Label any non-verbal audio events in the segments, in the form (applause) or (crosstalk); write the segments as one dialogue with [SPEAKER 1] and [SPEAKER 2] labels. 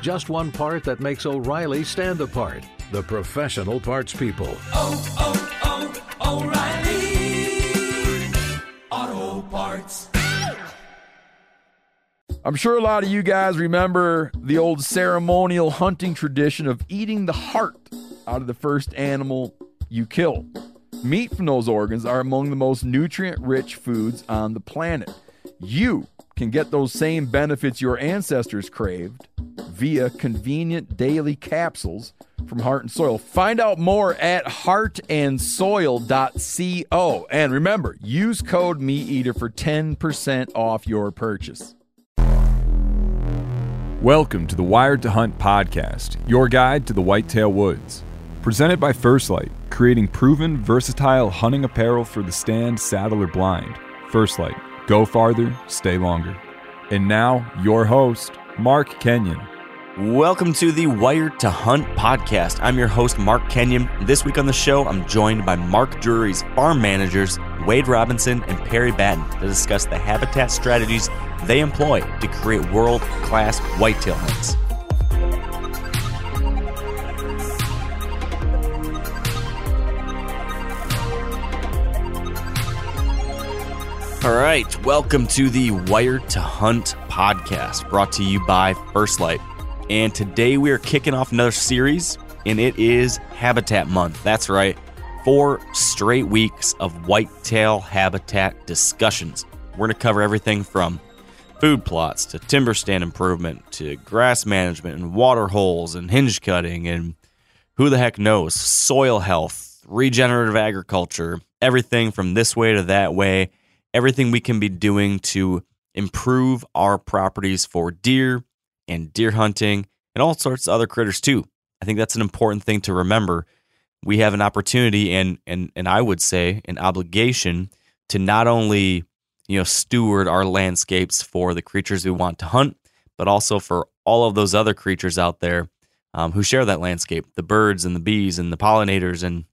[SPEAKER 1] Just one part that makes O'Reilly stand apart. The professional parts people. Oh, oh, oh, O'Reilly! Auto Parts.
[SPEAKER 2] I'm sure a lot of you guys remember the old ceremonial hunting tradition of eating the heart out of the first animal you kill. Meat from those organs are among the most nutrient rich foods on the planet. You can get those same benefits your ancestors craved via convenient daily capsules from Heart and Soil. Find out more at heartandsoil.co. And remember, use code MeatEater for 10% off your purchase.
[SPEAKER 3] Welcome to the Wired to Hunt podcast, your guide to the whitetail woods. Presented by First Light, creating proven, versatile hunting apparel for the stand, saddle, or blind. First Light, go farther, stay longer. And now, your host, Mark Kenyon.
[SPEAKER 4] Welcome to the Wired to Hunt podcast. I'm your host, Mark Kenyon. This week on the show, I'm joined by Mark Drury's farm managers, Wade Robinson and Perry Batten, to discuss the habitat strategies they employ to create world class whitetail hunts. All right, welcome to the Wired to Hunt podcast, brought to you by First Light. And today we are kicking off another series, and it is Habitat Month. That's right, four straight weeks of whitetail habitat discussions. We're going to cover everything from food plots to timber stand improvement to grass management and water holes and hinge cutting and who the heck knows, soil health, regenerative agriculture, everything from this way to that way, everything we can be doing to improve our properties for deer and deer hunting and all sorts of other critters too. I think that's an important thing to remember. We have an opportunity and and and I would say an obligation to not only you know steward our landscapes for the creatures we want to hunt, but also for all of those other creatures out there um, who share that landscape the birds and the bees and the pollinators and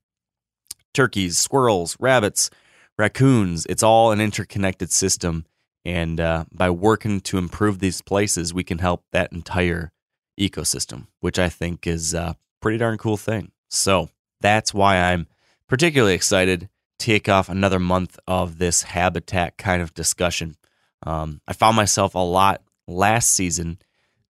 [SPEAKER 4] turkeys, squirrels, rabbits, raccoons. It's all an interconnected system. And uh, by working to improve these places, we can help that entire ecosystem, which I think is a pretty darn cool thing. So that's why I'm particularly excited to kick off another month of this habitat kind of discussion. Um, I found myself a lot last season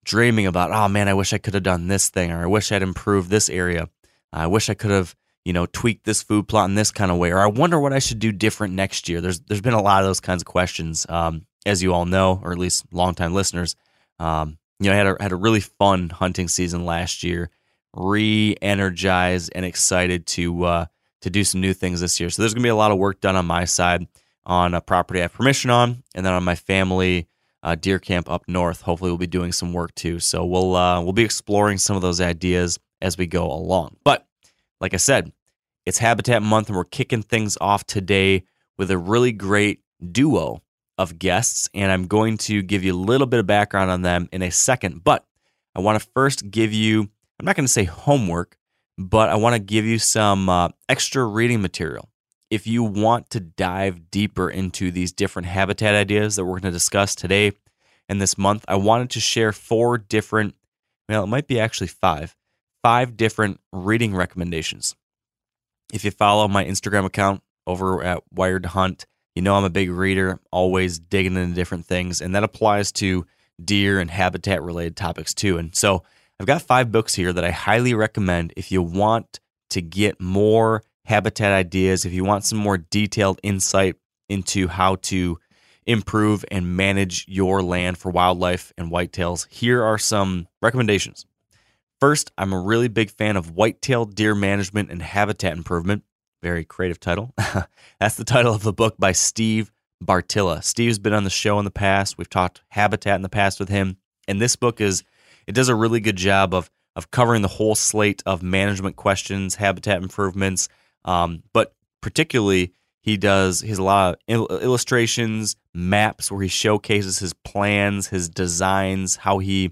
[SPEAKER 4] dreaming about, oh man, I wish I could have done this thing, or I wish I'd improved this area. I wish I could have, you know, tweak this food plot in this kind of way, or I wonder what I should do different next year. There's there's been a lot of those kinds of questions, um, as you all know, or at least longtime listeners. Um, you know, I had a had a really fun hunting season last year, re-energized and excited to uh, to do some new things this year. So there's gonna be a lot of work done on my side on a property I have permission on, and then on my family uh, deer camp up north. Hopefully, we'll be doing some work too. So we'll uh, we'll be exploring some of those ideas as we go along. But like I said, it's Habitat Month, and we're kicking things off today with a really great duo of guests. And I'm going to give you a little bit of background on them in a second. But I want to first give you, I'm not going to say homework, but I want to give you some uh, extra reading material. If you want to dive deeper into these different habitat ideas that we're going to discuss today and this month, I wanted to share four different, well, it might be actually five, five different reading recommendations. If you follow my Instagram account over at Wired Hunt, you know I'm a big reader, always digging into different things, and that applies to deer and habitat related topics too. And so I've got five books here that I highly recommend if you want to get more habitat ideas, if you want some more detailed insight into how to improve and manage your land for wildlife and whitetails. Here are some recommendations. First, I'm a really big fan of Whitetail Deer Management and Habitat Improvement. Very creative title. (laughs) That's the title of a book by Steve Bartylla. Steve's been on the show in the past. We've talked habitat in the past with him. And this book is it does a really good job of of covering the whole slate of management questions, habitat improvements, um, but particularly he does he has a lot of il- illustrations, maps where he showcases his plans, his designs, how he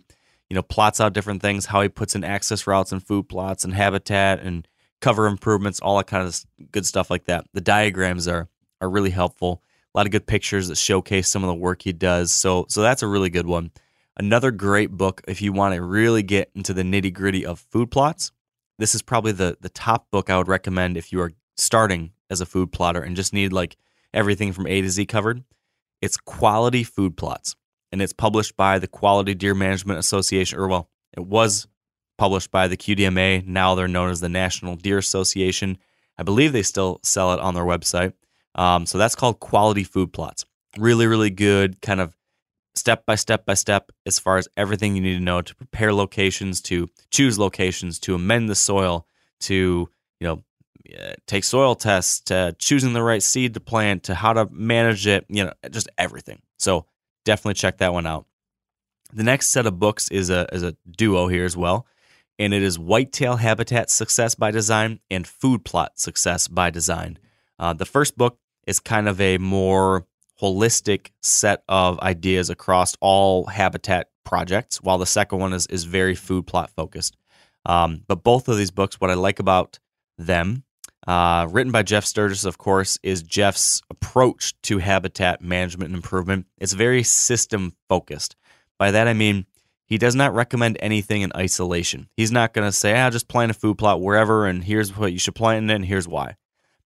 [SPEAKER 4] you know plots out different things, how he puts in access routes and food plots and habitat and cover improvements, all that kind of good stuff like that. The diagrams are are really helpful. A lot of good pictures that showcase some of the work he does. So so that's a really good one. Another great book if you want to really get into the nitty gritty of food plots. This is probably the the top book I would recommend if you are starting as a food plotter and just need like everything from A to Z covered. It's Quality Food Plots, and it's published by the Quality Deer Management Association, or well, it was published by the QDMA. Now they're known as the National Deer Association. I believe they still sell it on their website. Um, so that's called Quality Food Plots. Really, really good kind of step by step by step as far as everything you need to know to prepare locations, to choose locations, to amend the soil, to you know uh, take soil tests, to choosing the right seed to plant, to how to manage it, you know, just everything. So definitely check that one out. The next set of books is a is a duo here as well, and it is Whitetail Habitat Success by Design and Food Plot Success by Design. Uh, the first book is kind of a more holistic set of ideas across all habitat projects, while the second one is, is very food plot focused. Um, but both of these books, what I like about them, uh, written by Jeff Sturgis, of course, is Jeff's approach to habitat management and improvement. It's very system focused. By that I mean he does not recommend anything in isolation. He's not going to say, "I'll "Ah, just plant a food plot wherever, and here's what you should plant it, and here's why."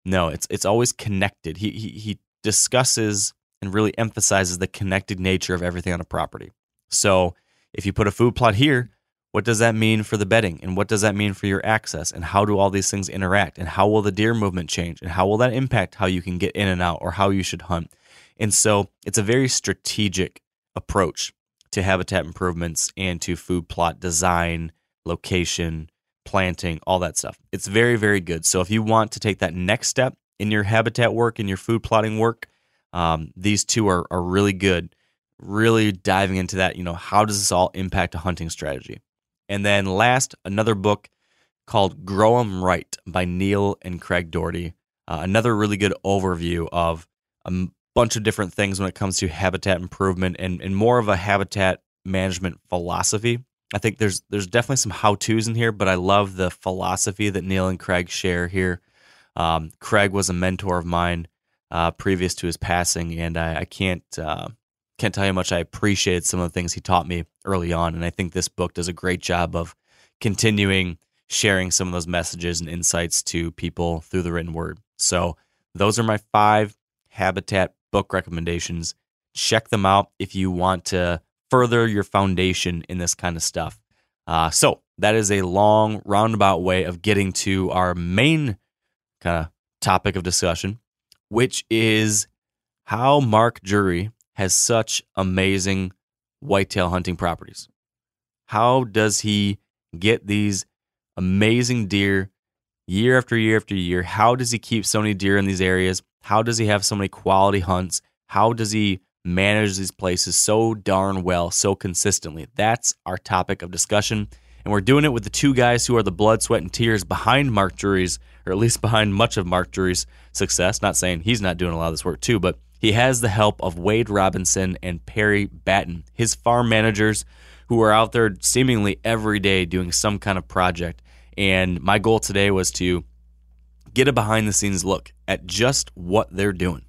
[SPEAKER 4] No, it's it's always connected. He he, he discusses and really emphasizes the connected nature of everything on a property. So if you put a food plot here, what does that mean for the bedding? And what does that mean for your access? And how do all these things interact? And how will the deer movement change? And how will that impact how you can get in and out or how you should hunt? And so it's a very strategic approach to habitat improvements and to food plot design, location, planting, all that stuff. It's very, very good. So if you want to take that next step in your habitat work and your food plotting work, um, these two are, are really good, really diving into that. You know, how does this all impact a hunting strategy? And then last, another book called Grow 'em Right by Neil and Craig Dougherty. Uh, another really good overview of a bunch of different things when it comes to habitat improvement and, and more of a habitat management philosophy. I think there's there's definitely some how tos in here, but I love the philosophy that Neil and Craig share here. Um, Craig was a mentor of mine uh, previous to his passing, and I, I can't uh, can't tell you how much I appreciated some of the things he taught me early on. And I think this book does a great job of continuing sharing some of those messages and insights to people through the written word. So those are my five habitat book recommendations. Check them out if you want to further your foundation in this kind of stuff. Uh, so that is a long roundabout way of getting to our main kind of topic of discussion, which is how Mark Drury has such amazing whitetail hunting properties. How does he get these amazing deer year after year after year? How does he keep so many deer in these areas? How does he have so many quality hunts? How does he manage these places so darn well, so consistently? That's our topic of discussion. And we're doing it with the two guys who are the blood, sweat, and tears behind Mark Drury's or at least (laughs) behind much of Mark Drury's success. Not saying he's not doing a lot of this work too, but he has the help of Wade Robinson and Perry Batten, his farm managers who are out there seemingly every day doing some kind of project. And my goal today was to get a behind the scenes look at just what they're doing,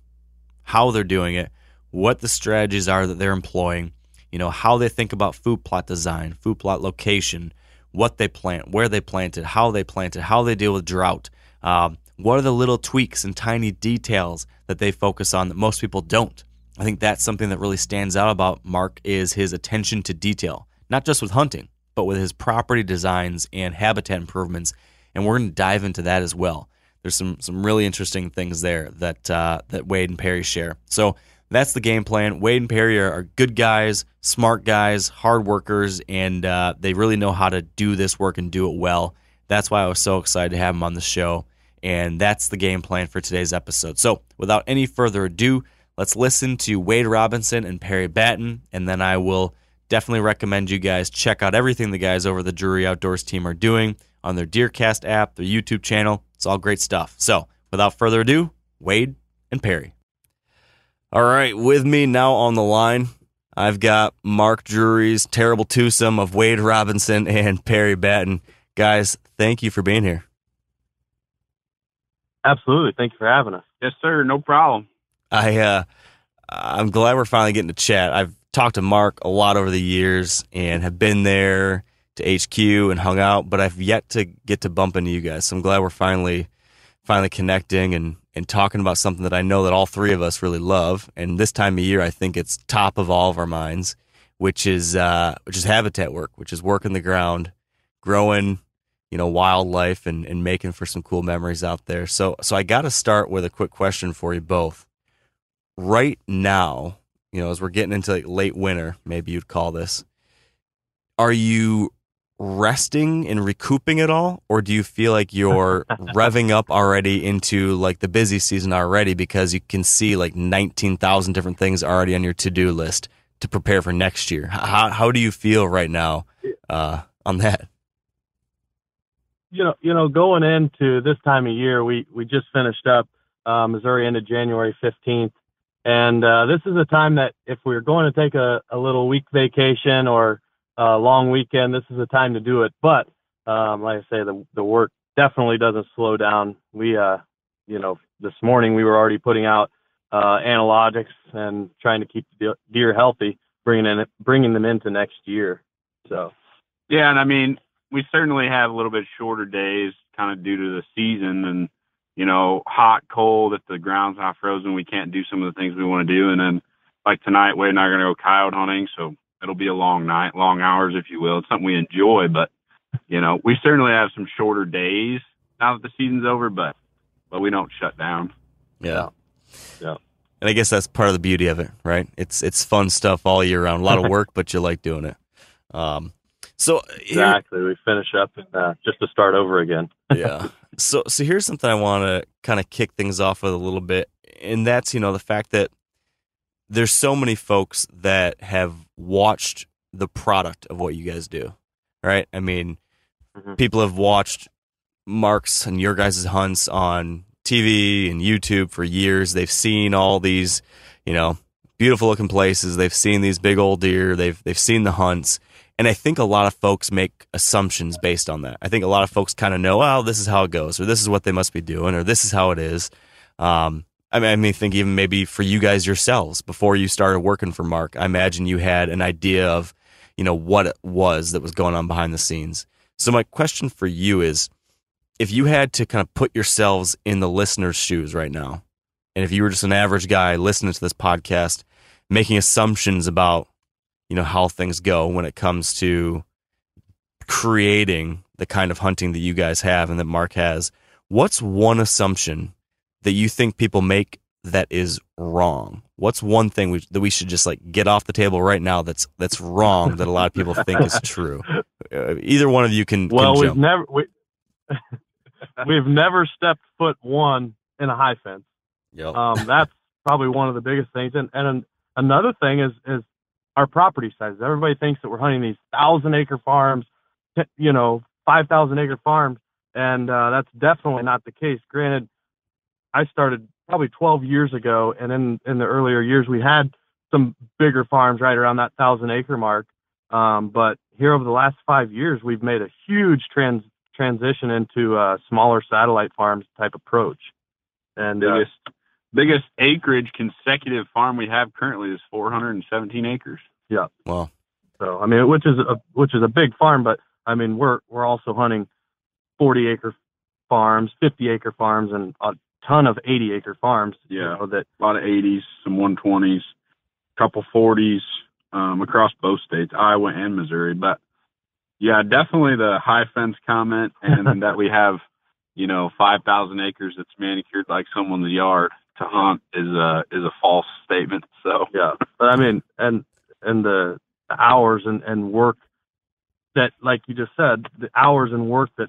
[SPEAKER 4] how they're doing it, what the strategies are that they're employing, you know, how they think about food plot design, food plot location, what they plant, where they plant it, how they plant it, how they deal with drought, um, what are the little tweaks and tiny details that they focus on that most people don't? I think that's something that really stands out about Mark is his attention to detail, not just with hunting, but with his property designs and habitat improvements. And we're going to dive into that as well. There's some some really interesting things there that uh, that Wade and Perry share. So that's the game plan. Wade and Perry are, good guys, smart guys, hard workers, and uh, they really know how to do this work and do it well. That's why I was so excited to have them on the show. And that's the game plan for today's episode. So, without any further ado, let's listen to Wade Robinson and Perry Batten, and then I will definitely recommend you guys check out everything the guys over the Drury Outdoors team are doing on their Deercast app, their YouTube channel. It's all great stuff. So, without further ado, Wade and Perry. All right, with me now on the line, I've got Mark Drury's terrible twosome of Wade Robinson and Perry Batten. Guys, thank you for being here.
[SPEAKER 5] Absolutely. Thank you for having us.
[SPEAKER 6] Yes, sir. No problem.
[SPEAKER 4] I uh, I'm glad we're finally getting to chat. I've talked to Mark a lot over the years and have been there to HQ and hung out, but I've yet to get to bump into you guys. So I'm glad we're finally finally connecting and and talking about something that I know that all three of us really love. And this time of year, I think it's top of all of our minds, which is uh, which is habitat work, which is working the ground, growing, you know, wildlife and, and making for some cool memories out there. So so I got to start with a quick question for you both. Right now, you know, as we're getting into like late winter, maybe you'd call this. Are you resting and recouping it all or do you feel like you're (laughs) revving up already into like the busy season already because you can see like 19,000 different things already on your to-do list to prepare for next year how, how do you feel right now uh, on that
[SPEAKER 5] you know you know going into this time of year we we just finished up uh, missouri ended january 15th and uh, this is a time that if we we're going to take a, a little week vacation or a long weekend, this is the time to do it. But um, like I say, the the work definitely doesn't slow down. We, uh, you know, this morning we were already putting out uh, Anilogics and trying to keep the deer healthy, bringing in bringing them into next year. So,
[SPEAKER 6] yeah, and I mean, we certainly have a little bit shorter days, kind of due to the season and you know, hot, cold. If the ground's not frozen, we can't do some of the things we want to do. And then, like tonight, Wade and I are going to go coyote hunting, so it'll be a long night, long hours, if you will. It's something we enjoy, but you know, we certainly have some shorter days now that the season's over, but but we don't shut down.
[SPEAKER 4] Yeah.
[SPEAKER 5] Yeah.
[SPEAKER 4] And I guess that's part of the beauty of it, right? It's it's fun stuff all year round. A lot of (laughs) work, but you like doing it. Um, so
[SPEAKER 5] here, exactly, we finish up and uh, just to start over again. (laughs)
[SPEAKER 4] yeah. So so here's something I want to kind of kick things off with a little bit, and that's you know the fact that there's so many folks that have watched the product of what you guys do, right? I mean, mm-hmm. people have watched Mark's and your guys' hunts on TV and YouTube for years. They've seen all these, you know, beautiful looking places. They've seen these big old deer. They've they've seen the hunts. And I think a lot of folks make assumptions based on that. I think a lot of folks kind of know, oh, this is how it goes, or this is what they must be doing, or this is how it is. Um, I mean, I mean, think even maybe for you guys yourselves before you started working for Mark, I imagine you had an idea of, you know, what it was that was going on behind the scenes. So my question for you is, if you had to kind of put yourselves in the listener's shoes right now, and if you were just an average guy listening to this podcast, making assumptions about, you know, how things go when it comes to creating the kind of hunting that you guys have and that Mark has, what's one assumption that you think people make that is wrong? What's one thing we, that we should just like get off the table right now that's that's wrong that a lot of people think is true? Uh, either one of you can.
[SPEAKER 5] Well,
[SPEAKER 4] can
[SPEAKER 5] we've never we, (laughs) we've never stepped foot one in a high fence.
[SPEAKER 4] Yep.
[SPEAKER 5] Um, that's probably one of the biggest things. And and another thing is is our property sizes. Everybody thinks that we're hunting these thousand acre farms, you know, five thousand acre farms, and uh, that's definitely not the case. Granted, I started probably 12 years ago, and in in the earlier years we had some bigger farms right around that thousand acre mark. Um, but here over the last five years, we've made a huge trans transition into a smaller satellite farms type approach.
[SPEAKER 6] And uh, biggest biggest acreage consecutive farm we have currently is 417 acres.
[SPEAKER 5] Yeah.
[SPEAKER 4] Wow.
[SPEAKER 5] So I mean, which is a which is a big farm, but I mean we're we're also hunting 40 acre farms, 50 acre farms, and a ton of 80 acre farms.
[SPEAKER 6] Yeah,
[SPEAKER 5] you know, that
[SPEAKER 6] a lot of 80s, some 120s, couple 40s um, across both states, Iowa and Missouri. But Yeah, definitely the high fence comment and (laughs) that we have, you know, 5,000 acres that's manicured like someone's yard to hunt is a is a false statement. So
[SPEAKER 5] yeah, but I mean, and and the hours and and work that, like you just said, the hours and work that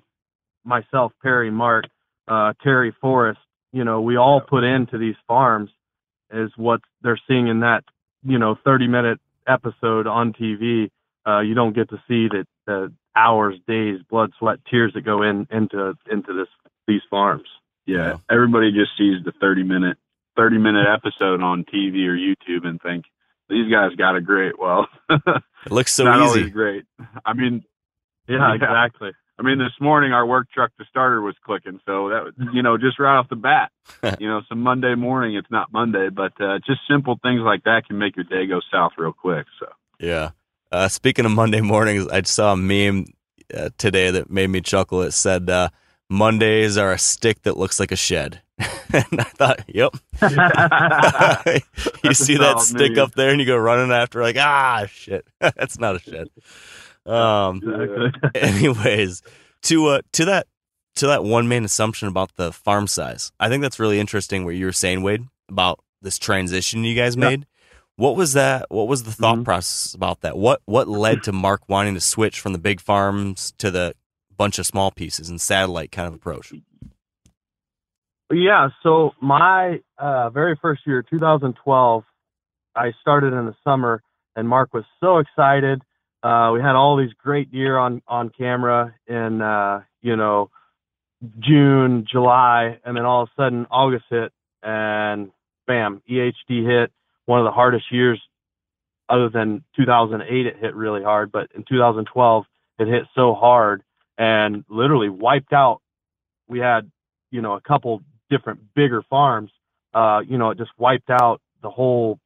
[SPEAKER 5] myself, Perry, Mark, uh, Terry, Forrest, you know, we all put into these farms is what they're seeing in that, you know, 30 minute episode on TV. Uh, you don't get to see that the hours, days, blood, sweat, tears that go in into into this these farms.
[SPEAKER 6] Yeah, everybody just sees the 30 minute 30 minute episode on TV or YouTube and think these guys got it great. Well, (laughs)
[SPEAKER 4] it looks so
[SPEAKER 6] not
[SPEAKER 4] easy.
[SPEAKER 6] Great. I mean,
[SPEAKER 5] yeah, yeah, exactly.
[SPEAKER 6] I mean, this morning our work truck, the starter was clicking, so that was, you know, just right off the bat, (laughs) you know, some Monday morning. It's not Monday, but uh, just simple things like that can make your day go south real quick. So
[SPEAKER 4] yeah. Uh, speaking of Monday mornings, I saw a meme uh, today that made me chuckle. It said, uh, "Mondays are a stick that looks like a shed." (laughs) and I thought, "Yep." (laughs) you see that stick up there, and you go running after, like, ah, shit, (laughs) that's not a shed. Um. Exactly. anyways, to uh, to that to that one main assumption about the farm size, I think that's really interesting. What you were saying, Wade, about this transition you guys made. What was that? What was the thought mm-hmm. process about that? What what led to Mark wanting to switch from the big farms to the bunch of small pieces and satellite kind of approach?
[SPEAKER 5] Yeah, so my uh, very first year, 2012, I started in the summer, and Mark was so excited. Uh, we had all these great deer on on camera in uh, you know June, July, and then all of a sudden August hit, and bam, EHD hit one of the hardest years other than 2008 it hit really hard but in 2012 it hit so hard and literally wiped out we had you know a couple different bigger farms uh you know it just wiped out the whole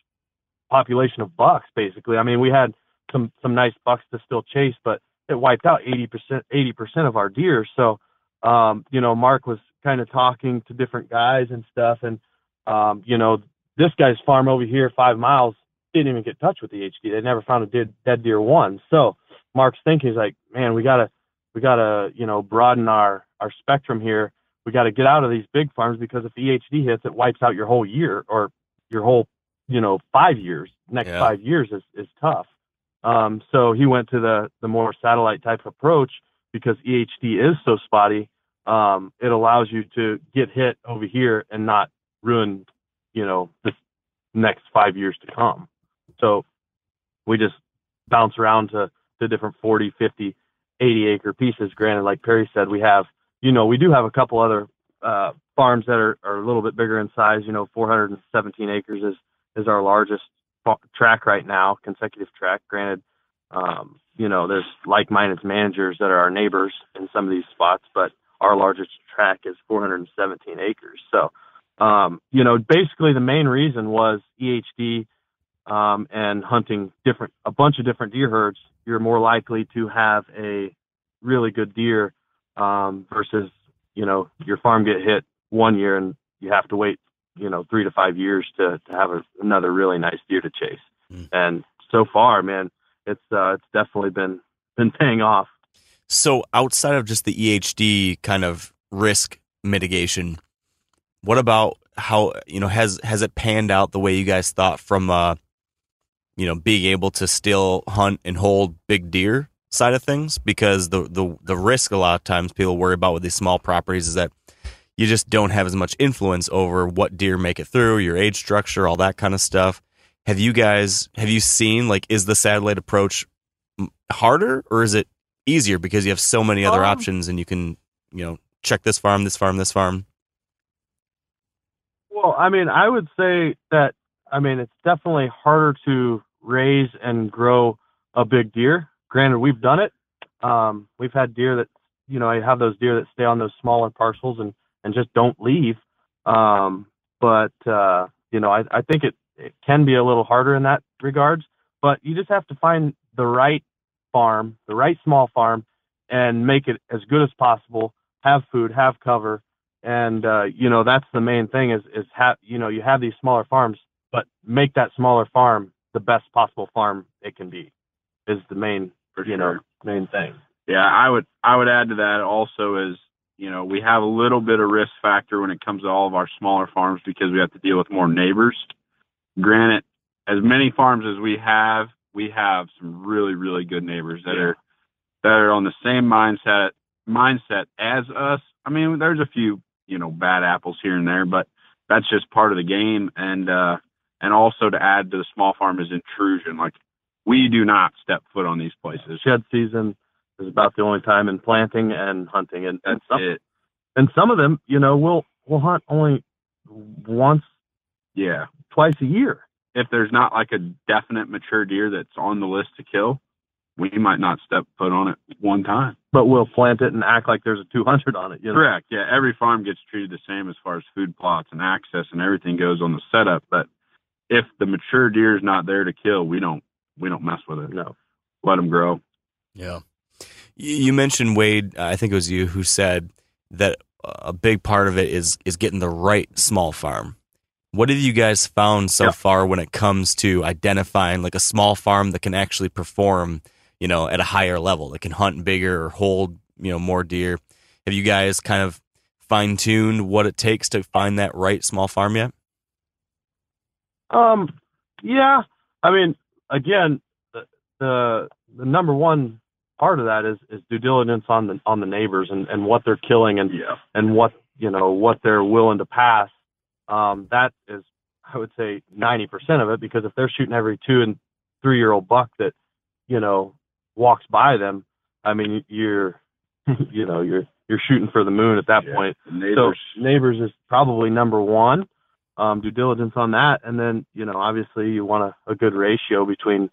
[SPEAKER 5] population of bucks basically i mean we had some some nice bucks to still chase but it wiped out 80% 80% of our deer so um you know mark was kind of talking to different guys and stuff and um you know this guy's farm over here, five miles, didn't even get touched with the HD. They never found a dead, dead deer one. So Mark's thinking is like, man, we gotta, we gotta, you know, broaden our our spectrum here. We got to get out of these big farms because if EHD hits, it wipes out your whole year or your whole, you know, five years. Next yeah. five years is is tough. Um, so he went to the the more satellite type approach because EHD is so spotty. Um, it allows you to get hit over here and not ruin you know, the next five years to come. So we just bounce around to, to different 40, 50, 80 acre pieces. Granted, like Perry said, we have, you know, we do have a couple other uh, farms that are, are a little bit bigger in size. You know, 417 acres is, is our largest track right now, consecutive track. Granted, um, you know, there's like-minded managers that are our neighbors in some of these spots, but our largest track is 417 acres. So um, you know, basically the main reason was EHD um, and hunting different a bunch of different deer herds. You're more likely to have a really good deer um, versus you know your farm get hit one year and you have to wait you know three to five years to to have a, another really nice deer to chase. Mm. And so far, man, it's uh, it's definitely been been paying off.
[SPEAKER 4] So outside of just the EHD kind of risk mitigation, what about how you know has has it panned out the way you guys thought from uh you know being able to still hunt and hold big deer side of things because the the the risk a lot of times people worry about with these small properties is that you just don't have as much influence over what deer make it through your age structure all that kind of stuff. Have you guys have you seen like is the satellite approach harder or is it easier because you have so many other um, options and you can you know check this farm this farm this farm?
[SPEAKER 5] Well, I mean, I would say that I mean it's definitely harder to raise and grow a big deer. Granted, we've done it. Um, we've had deer that you know I have those deer that stay on those smaller parcels and and just don't leave. Um, but uh, you know, I, I think it it can be a little harder in that regards. But you just have to find the right farm, the right small farm, and make it as good as possible. Have food, have cover, and uh, you know that's the main thing is is have you know you have these smaller farms, but make that smaller farm the best possible farm it can be is the main For you sure. know main thing.
[SPEAKER 6] Yeah, I would I would add to that also is you know we have a little bit of risk factor when it comes to all of our smaller farms because we have to deal with more neighbors. Granted, as many farms as we have, we have some really really good neighbors that
[SPEAKER 5] Yeah.
[SPEAKER 6] are that are on the same mindset mindset as us. I mean, there's a few you know bad apples here and there, but that's just part of the game. And uh, and also to add to the small farm is intrusion. Like we do not step foot on these places.
[SPEAKER 5] Shed season is about the only time in planting and hunting, and, and some
[SPEAKER 6] it.
[SPEAKER 5] and some of them, you know, we'll we'll hunt only once,
[SPEAKER 6] Yeah.
[SPEAKER 5] twice a year.
[SPEAKER 6] If there's not like a definite mature deer that's on the list to kill, we might not step foot on it one time.
[SPEAKER 5] But we'll plant it and act like there's a 200 on it. You know?
[SPEAKER 6] Correct. Yeah. Every farm gets treated the same as far as food plots and access and everything goes on the setup. But if the mature deer is not there to kill, we don't we don't mess with it.
[SPEAKER 5] No.
[SPEAKER 6] Let them grow.
[SPEAKER 4] Yeah. You you mentioned Wade. I think it was you who said that a big part of it is is getting the right small farm. What have you guys found so
[SPEAKER 5] Yeah.
[SPEAKER 4] far when it comes to identifying like a small farm that can actually perform, you know, at a higher level, that can hunt bigger or hold, you know, more deer? Have you guys kind of fine tuned what it takes to find that right small farm yet?
[SPEAKER 5] Um, yeah. I mean, again, the, the the number one part of that is is due diligence on the on the neighbors and and what they're killing and
[SPEAKER 6] Yeah.
[SPEAKER 5] and what you know what they're willing to pass. Um, that is, I would say, ninety percent of it because if they're shooting every two and three year old buck that you know walks by them, I mean, you're (laughs) you know you're you're shooting for the moon at that
[SPEAKER 6] Yeah.
[SPEAKER 5] point.
[SPEAKER 6] Neighbors.
[SPEAKER 5] So neighbors is probably number one. Um, due diligence on that, and then you know obviously you want a, a good ratio between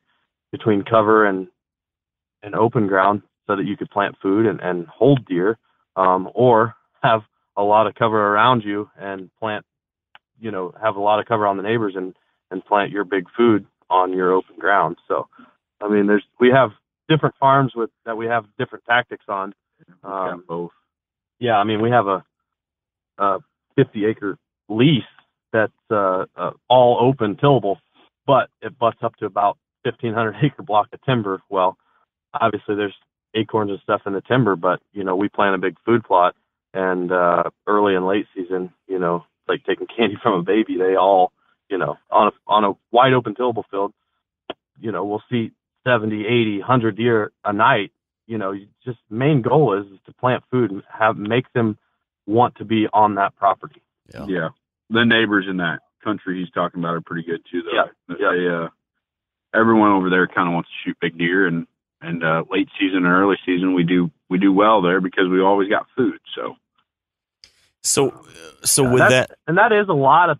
[SPEAKER 5] between cover and and open ground so that you could plant food and, and hold deer, um, or have a lot of cover around you and plant, you know, have a lot of cover on the neighbors and and plant your big food on your open ground. So, I mean, there's we have different farms with that we have different tactics on. Um,
[SPEAKER 6] both.
[SPEAKER 5] yeah, I mean, we have a, a 50 acre lease that's uh, uh, all open tillable, but it butts up to about 1500 (laughs) acre block of timber. Well, obviously there's acorns and stuff in the timber, but you know we plant a big food plot, and uh, early and late season, you know, like taking (laughs) candy from a baby. They all, you know, on a on a wide open tillable field, you know, we'll see 70, 80, 100 deer a night. You know, you just main goal is, is to plant food and have make them want to be on that property.
[SPEAKER 4] Yeah.
[SPEAKER 6] Yeah. The neighbors in that country he's talking about are pretty good too, though.
[SPEAKER 5] Yeah,
[SPEAKER 6] They, uh, everyone over there kind of wants to shoot big deer, and and uh, late season and early season we do we do well there because we always got food. So
[SPEAKER 4] So, so
[SPEAKER 5] Yeah,
[SPEAKER 4] with that,
[SPEAKER 5] and that is a lot of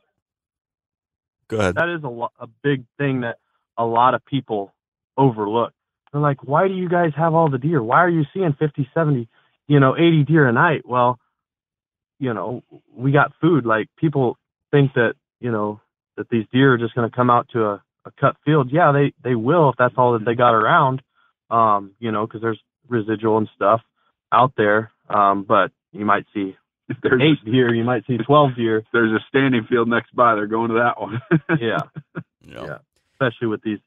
[SPEAKER 4] go ahead.
[SPEAKER 5] that is a lo- a big thing that a lot of people overlook. They're like, why do you guys have all the deer? Why are you seeing 50, 70, you know, 80 deer a night? Well, you know, we got food. Like people think that, you know, that these deer are just going to come out to a, a cut field. Yeah, they, they will if that's all that they got around, um, you know, because there's residual and stuff out there. Um, but you might see
[SPEAKER 6] if there's
[SPEAKER 5] eight deer, you might see 12 deer.
[SPEAKER 6] there's a standing field next by, they're going to that one. (laughs)
[SPEAKER 5] Yeah.
[SPEAKER 4] You know,
[SPEAKER 5] yeah. especially with these,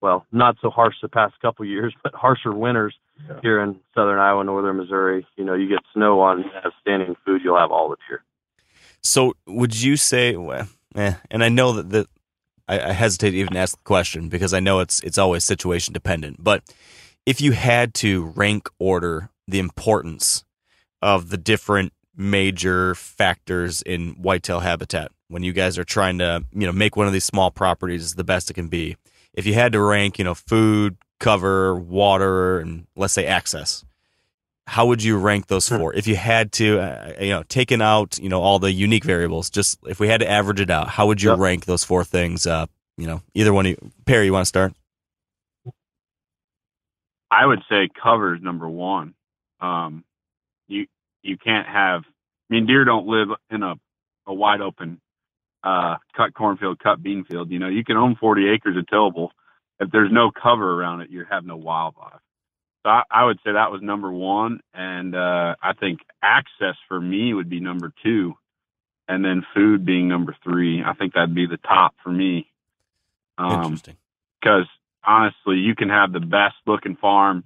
[SPEAKER 5] well, not so harsh the past couple years, but harsher winters
[SPEAKER 6] Yeah.
[SPEAKER 5] here in southern Iowa, northern Missouri. You know, you get snow on as standing food, you'll have all the deer.
[SPEAKER 4] So would you say, well, eh, and I know that the, I, I hesitate to even ask the question because I know it's it's always situation dependent. But if you had to rank order the importance of the different major factors in whitetail habitat when you guys are trying to you know make one of these small properties the best it can be, if you had to rank you know food, cover, water, and let's say access, how would you rank those four if you had to uh, you know taking out you know all the unique variables just if we had to average it out how would you
[SPEAKER 5] Yep.
[SPEAKER 4] rank those four things uh you know either one of you perry you want to start
[SPEAKER 6] I would say cover is number one. Um, you you can't have. I mean, deer don't live in a a wide open uh, cut cornfield, cut bean field. You know, you can own 40 acres of tillable. If there's no cover around it, you have no wildlife. So I, I would say that was number one, and uh, I think access for me would be number two, and then food being number three. I think that'd be the top for me. Um,
[SPEAKER 4] interesting
[SPEAKER 6] because honestly, you can have the best looking farm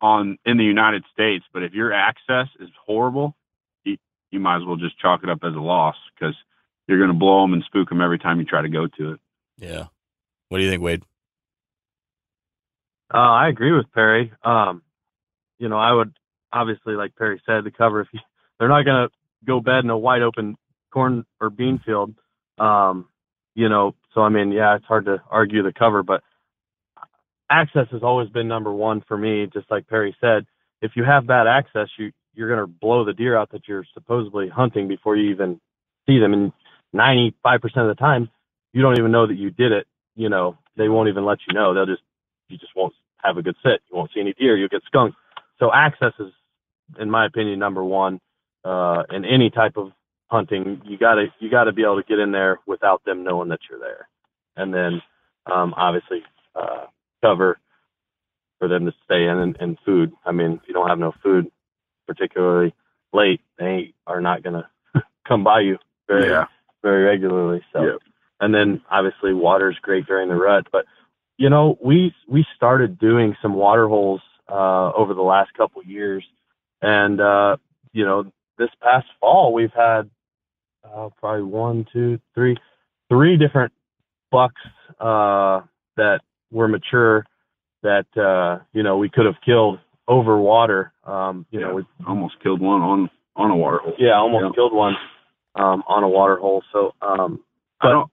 [SPEAKER 6] on in the United States, but if your access is horrible, you, you might as well just chalk it up as a loss because you're going to blow them and spook them every time you try to go to it.
[SPEAKER 4] Yeah. What do you think, Wade?
[SPEAKER 5] Uh, I agree with Perry. Um, you know, I would obviously, like Perry said, the cover if you, they're not going to go bed in a wide open corn or bean field. Um, you know, so I mean, yeah, it's hard to argue the cover, but access has always been number one for me. Just like Perry said, if you have bad access, you you're going to blow the deer out that you're supposedly hunting before you even see them. And 95% of the time, you don't even know that you did it. You know, they won't even let you know. They'll just you just won't have a good sit. You won't see any deer. You'll get skunked. So access is, in my opinion, number one uh, in any type of hunting. You gotta you gotta be able to get in there without them knowing that you're there, and then um, obviously uh, cover for them to stay in and, and food. I mean, if you don't have no food, particularly late, they are not gonna (laughs) come by you very
[SPEAKER 6] Yeah.
[SPEAKER 5] very regularly. So,
[SPEAKER 6] Yep.
[SPEAKER 5] and then obviously water's great during the rut, but you know we we started doing some water holes uh, over the last couple of years, and uh, you know this past fall we've had uh, probably one, two, three, three different bucks uh, that were mature that uh, you know we could have killed over water. Um, you know, we
[SPEAKER 6] Almost killed one on on a water hole.
[SPEAKER 5] yeah, almost
[SPEAKER 6] Yeah.
[SPEAKER 5] killed one um, on a water hole. So um,
[SPEAKER 6] I don't.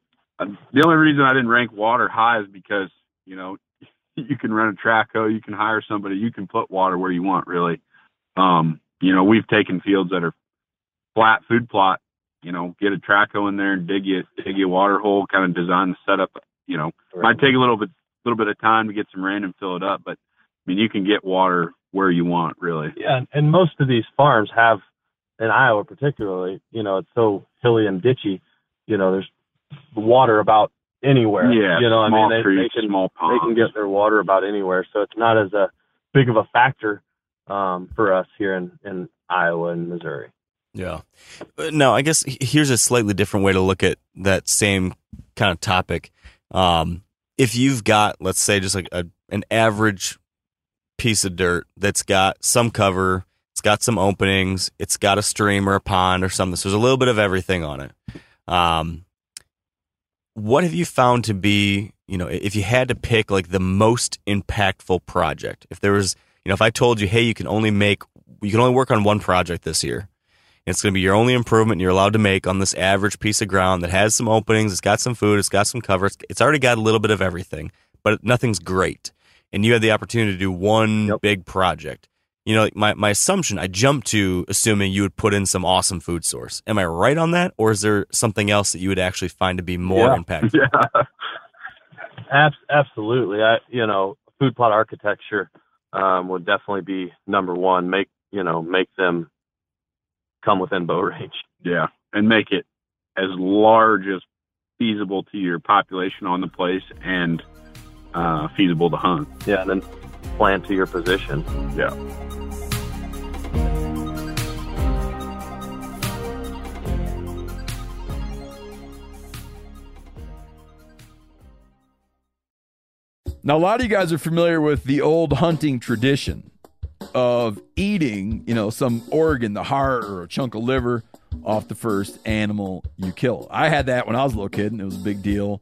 [SPEAKER 6] The only reason I didn't rank water high is because you know (laughs) you can run a track hoe, you can hire somebody, you can put water where you want. Really, um, you know, we've taken fields that are flat food plot. You know, get a track hoe in there and dig you dig you a water hole, kind of design the setup. You know, might take a little bit little bit of time to get some rain and fill it up, but I mean, you can get water where you want. Really,
[SPEAKER 5] Yeah, and most of these farms have, in Iowa particularly, you know, it's so hilly and ditchy. You know, there's water about anywhere.
[SPEAKER 6] yeah.
[SPEAKER 5] you know, I
[SPEAKER 6] small
[SPEAKER 5] mean, they,
[SPEAKER 6] creeks,
[SPEAKER 5] they can
[SPEAKER 6] small ponds.
[SPEAKER 5] they can get their water about anywhere, so it's not as a big of a factor um, for us here in in Iowa and Missouri.
[SPEAKER 4] Yeah. Uh, No, I guess here's a slightly different way to look at that same kind of topic. Um, if you've got, let's say, just like a, an average piece of dirt that's got some cover, it's got some openings, it's got a stream or a pond or something, so there's a little bit of everything on it. Um, what have you found to be, you know, if you had to pick like the most impactful project? If there was, you know, if I told you, hey, you can only make, you can only work on one project this year. and It's going to be your only improvement you're allowed to make on this average piece of ground that has some openings, it's got some food, it's got some cover, it's, it's already got a little bit of everything, but nothing's great. And you had the opportunity to do one
[SPEAKER 5] Yep.
[SPEAKER 4] big project. You know, my, my assumption, I jumped to assuming you would put in some awesome food source. Am I right on that? Or is there something else that you would actually find to be more
[SPEAKER 5] Yeah.
[SPEAKER 4] impactful? (laughs)
[SPEAKER 6] yeah.
[SPEAKER 5] Abs- absolutely. I, you know, food plot architecture um, would definitely be number one. Make you know, make them come within bow range.
[SPEAKER 6] Yeah, and make it as large as feasible to your population on the place and uh, feasible to hunt.
[SPEAKER 5] Yeah, and then plan to your position.
[SPEAKER 6] Yeah.
[SPEAKER 2] Now, a lot of you guys are familiar with the old hunting tradition of eating, you know, some organ, the heart or a chunk of liver off the first animal you kill. I had that when I was a little kid, and it was a big deal.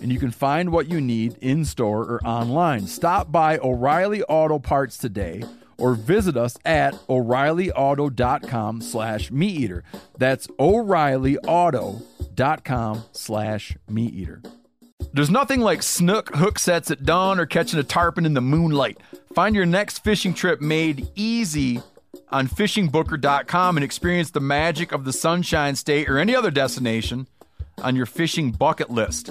[SPEAKER 2] and you can find what you need in store or online. Stop by O'Reilly Auto Parts today or visit us at o'reillyauto.com slash meat eater. That's o'reillyauto.com slash meat eater. There's nothing like snook hook sets at dawn or catching a tarpon in the moonlight. Find your next fishing trip made easy on fishingbooker.com and experience the magic of the Sunshine State or any other destination on your fishing bucket list.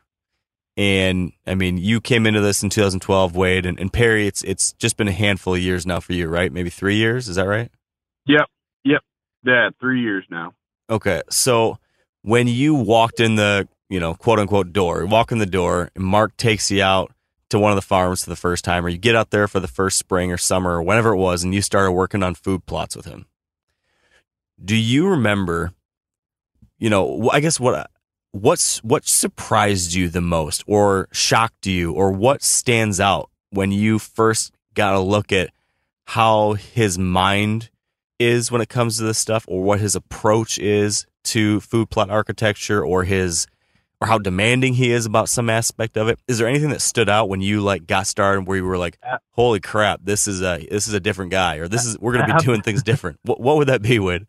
[SPEAKER 4] and I mean, you came into this in 2012, Wade, and, and Perry. It's it's just been a handful of years now for you, right? Maybe three years. Is that right?
[SPEAKER 6] Yep, yep. Yeah, three years now.
[SPEAKER 4] Okay, so when you walked in the you know quote unquote door, walk in the door, and Mark takes you out to one of the farms for the first time, or you get out there for the first spring or summer or whenever it was, and you started working on food plots with him. Do you remember? You know, I guess what what's what surprised you the most or shocked you or what stands out when you first got a look at how his mind is when it comes to this stuff or what his approach is to food plot architecture or his or how demanding he is about some aspect of it? Is there anything that stood out when you like got started where you were like holy crap this is a this is a different guy or this is we're going to be (laughs) doing things different. What, what would that be Wood?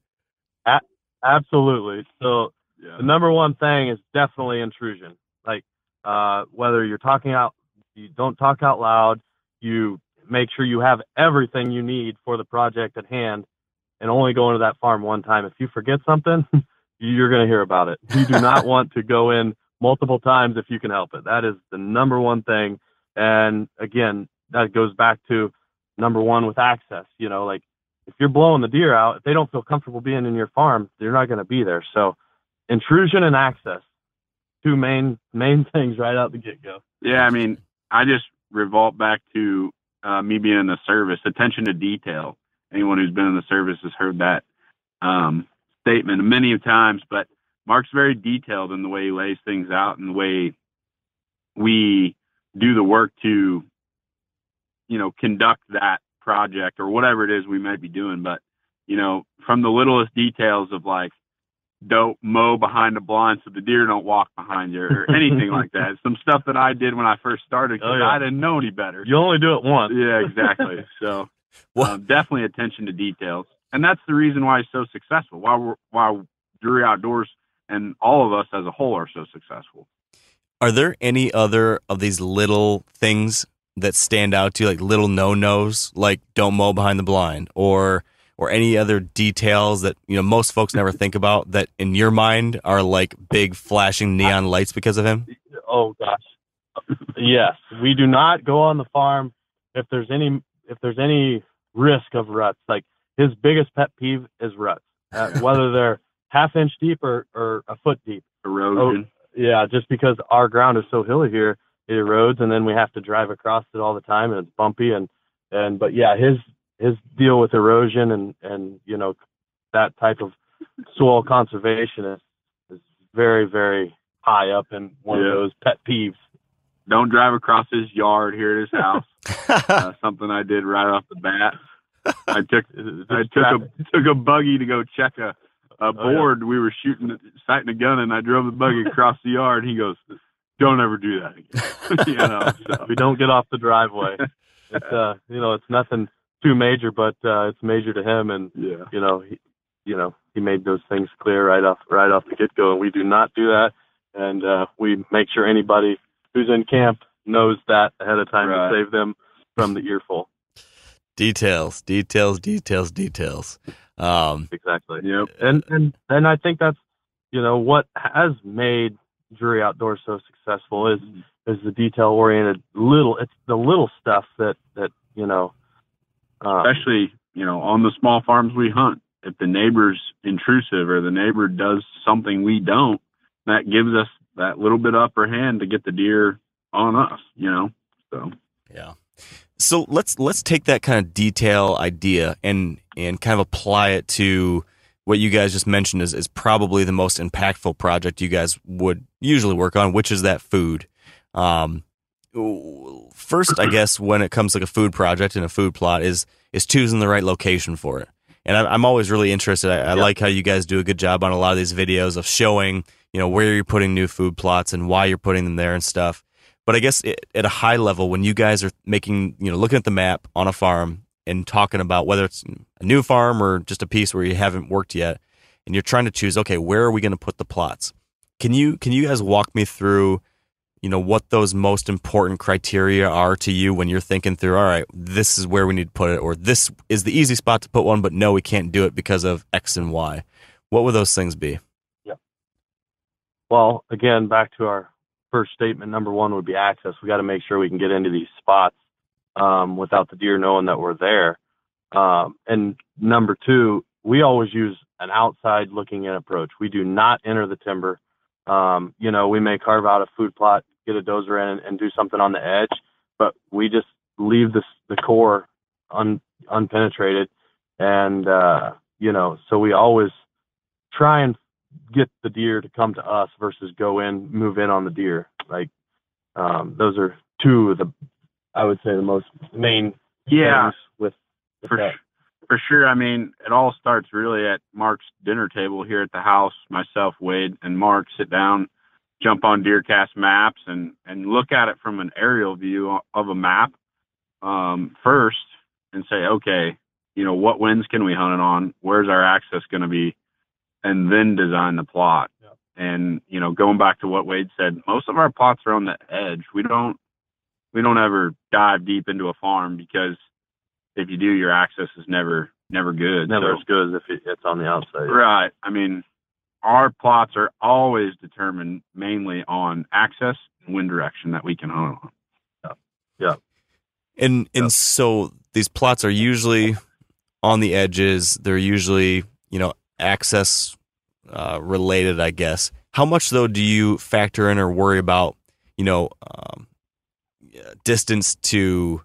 [SPEAKER 5] absolutely. So yeah. The number one thing is definitely intrusion. Like uh, whether you're talking out, you don't talk out loud. You make sure you have everything you need for the project at hand, and only go into that farm one time. If you forget something, (laughs) you're going to hear about it. You do not want to go in multiple times if you can help it. That is the number one thing. And again, that goes back to number one with access. You know, like if you're blowing the deer out, if they don't feel comfortable being in your farm, they're not going to be there. So intrusion and access, two main main (laughs) things right out the get go.
[SPEAKER 6] Yeah, I mean, I just revolt back to uh, me being in the service, attention to detail. Anyone who's been in the service has heard that um, statement many times. But Mark's very detailed in the way he lays things out and the way we do the work to, you know, conduct that project or whatever it is we might be doing. But you know, from the littlest details of like don't mow behind the blind so the deer don't walk behind you or (laughs) anything like that. Some stuff that I did when I first started because oh, yeah. I didn't know any better.
[SPEAKER 5] You only do it once.
[SPEAKER 6] Yeah, exactly. (laughs) so um, definitely attention to details, and that's the reason why he's so successful. Why we're, why Drury Outdoors and all of us as a whole are so successful.
[SPEAKER 4] Are there any other of these little things that stand out to you, like little no nos, like don't mow behind the blind, or or any other details that you know most folks never think about that in your mind are like big flashing neon lights because of him?
[SPEAKER 5] Oh gosh, yes. We do not go on the farm if there's any if there's any risk of ruts. Like his biggest pet peeve is ruts, uh, (laughs) whether they're half inch deep or, or a foot deep.
[SPEAKER 6] Erosion.
[SPEAKER 5] Oh, yeah, just because our ground is so hilly here, it erodes, and then we have to drive across it all the time, and it's bumpy. And and but yeah, his his deal with erosion and and you know that type of soil conservation is is very very high up in one yeah. of those pet peeves.
[SPEAKER 6] Don't drive across his yard here at his house. (laughs) uh, something I did right off the bat. I took (laughs) I took a took a buggy to go check a a board. We were shooting, sighting a gun, and I drove the buggy across the yard. He goes, "Don't ever do that again." (laughs) you know, so.
[SPEAKER 5] we don't get off the driveway. It's uh, you know, it's nothing too major, but uh, it's major to him, and
[SPEAKER 6] yeah,
[SPEAKER 5] you know, he, you know, he made those things clear right off right off the get go, and we do not do that, and uh, we make sure anybody who's in camp knows that ahead of time
[SPEAKER 6] Right.
[SPEAKER 5] to save them from the earful.
[SPEAKER 4] Details, details, details, details. Um,
[SPEAKER 5] Exactly.
[SPEAKER 6] yep.
[SPEAKER 5] and and and I think that's you know what has made Drury Outdoors so successful is is the detail oriented little it's the little stuff that that you know um,
[SPEAKER 6] especially you know on the small farms we hunt if the neighbor's intrusive or the neighbor does something we don't that gives us that little bit upper hand to get the deer on us you know so
[SPEAKER 4] Yeah. So let's let's take that kind of detail idea and and kind of apply it to what you guys just mentioned is, is probably the most impactful project you guys would usually work on, which is that food. Um, first, I guess when it comes to like a food project and a food plot is is choosing the right location for it. And I, I'm always really interested. I, I like how you guys do a good job on a lot of these videos of showing you know where you're putting new food plots and why you're putting them there and stuff. But I guess it, at a high level, when you guys are making, you know, looking at the map on a farm and talking about whether it's a new farm or just a piece where you haven't worked yet, and you're trying to choose, okay, where are we going to put the plots? Can you can you guys walk me through, you know, what those most important criteria are to you when you're thinking through, all right, this is where we need to put it, or this is the easy spot to put one, but no, we can't do it because of X and Y. What would those things be? Yeah.
[SPEAKER 5] Well again back to our first statement number one would be access we got to make sure we can get into these spots um, without the deer knowing that we're there um, and number two we always use an outside looking in approach we do not enter the timber um, you know we may carve out a food plot get a dozer in and, and do something on the edge but we just leave this the core un, unpenetrated and uh, you know so we always try and get the deer to come to us versus go in, move in on the deer. Like um, those are two of the, I would say, the most main
[SPEAKER 6] yeah
[SPEAKER 5] things with, with
[SPEAKER 6] for
[SPEAKER 5] that.
[SPEAKER 6] for sure. I mean, it all starts really at Mark's dinner table here at the house. Myself, Wade, and Mark sit down, jump on DeerCast maps, and and look at it from an aerial view of a map um, first, and say, okay, you know, what winds can we hunt it on? Where's our access going to be? And then design the plot.
[SPEAKER 5] Yep.
[SPEAKER 6] And you know, going back to what Wade said, most of our plots are on the edge. We don't we don't ever dive deep into a farm because if you do, your access is never never good.
[SPEAKER 5] Never
[SPEAKER 6] So-
[SPEAKER 5] as good as if it's on the outside.
[SPEAKER 6] right. I mean, our plots are always determined mainly on access and wind direction that we can hunt on.
[SPEAKER 4] And and so these plots are usually on the edges. They're usually you know access uh, related, I guess. How much though do you factor in or worry about you know um, distance to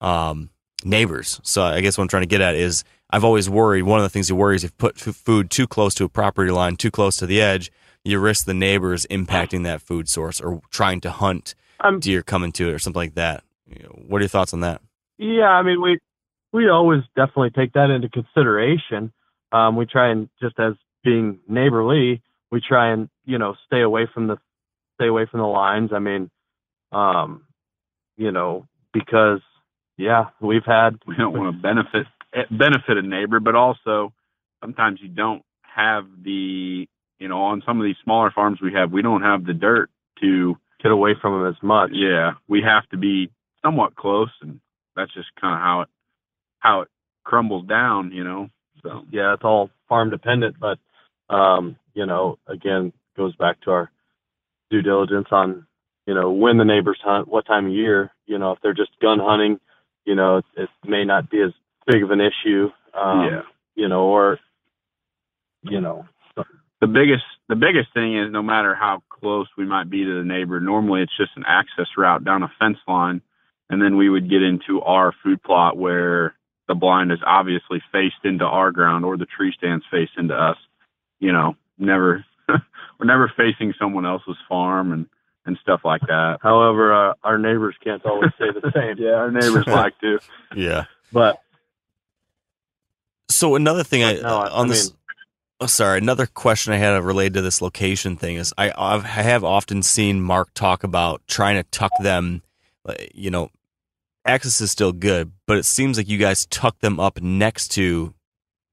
[SPEAKER 4] um, neighbors? So I guess what I'm trying to get at is I've always worried. One of the things you worry is if you put f- food too close to a property line, too close to the edge, you risk the neighbors impacting that food source or trying to hunt
[SPEAKER 5] Um,
[SPEAKER 4] deer coming to it or something like that. You know, what are your thoughts on that?
[SPEAKER 5] Yeah, I mean, we we always definitely take that into consideration. Um, we try and just as being neighborly, we try and you know stay away from the stay away from the lines. I mean, um, you know, because yeah, we've had
[SPEAKER 6] We don't want to benefit benefit a neighbor, but also sometimes you don't have the you know on some of these smaller farms we have we don't have the dirt to
[SPEAKER 5] get away from them as much.
[SPEAKER 6] yeah we have to be somewhat close and that's just kind of how it how it crumbles down you know so
[SPEAKER 5] yeah, it's all farm dependent, but um, you know, again, goes back to our due diligence on, you know, when the neighbors hunt, what time of year. You know, if they're just gun hunting, you know, it, it may not be as big of an issue. Um,
[SPEAKER 6] yeah
[SPEAKER 5] You know, or you know,
[SPEAKER 6] the biggest the biggest thing is no matter how close we might be to the neighbor normally it's just an access route down a fence line and then we would get into our food plot where the blind is obviously faced into our ground or the tree stands faced into us you know never (laughs) we're never facing someone else's farm and and stuff like that
[SPEAKER 5] however, uh, our neighbors can't always say the (laughs) same.
[SPEAKER 6] yeah our neighbors (laughs) like to
[SPEAKER 4] Yeah.
[SPEAKER 5] But
[SPEAKER 4] So another thing I,
[SPEAKER 5] No, uh, I-
[SPEAKER 4] on
[SPEAKER 5] I
[SPEAKER 4] this.
[SPEAKER 5] mean-
[SPEAKER 4] oh, sorry, another question I had related to this location thing is I I've, I have often seen Mark talk about trying to tuck them. Uh, you know, access is still good, but it seems like you guys tuck them up next to.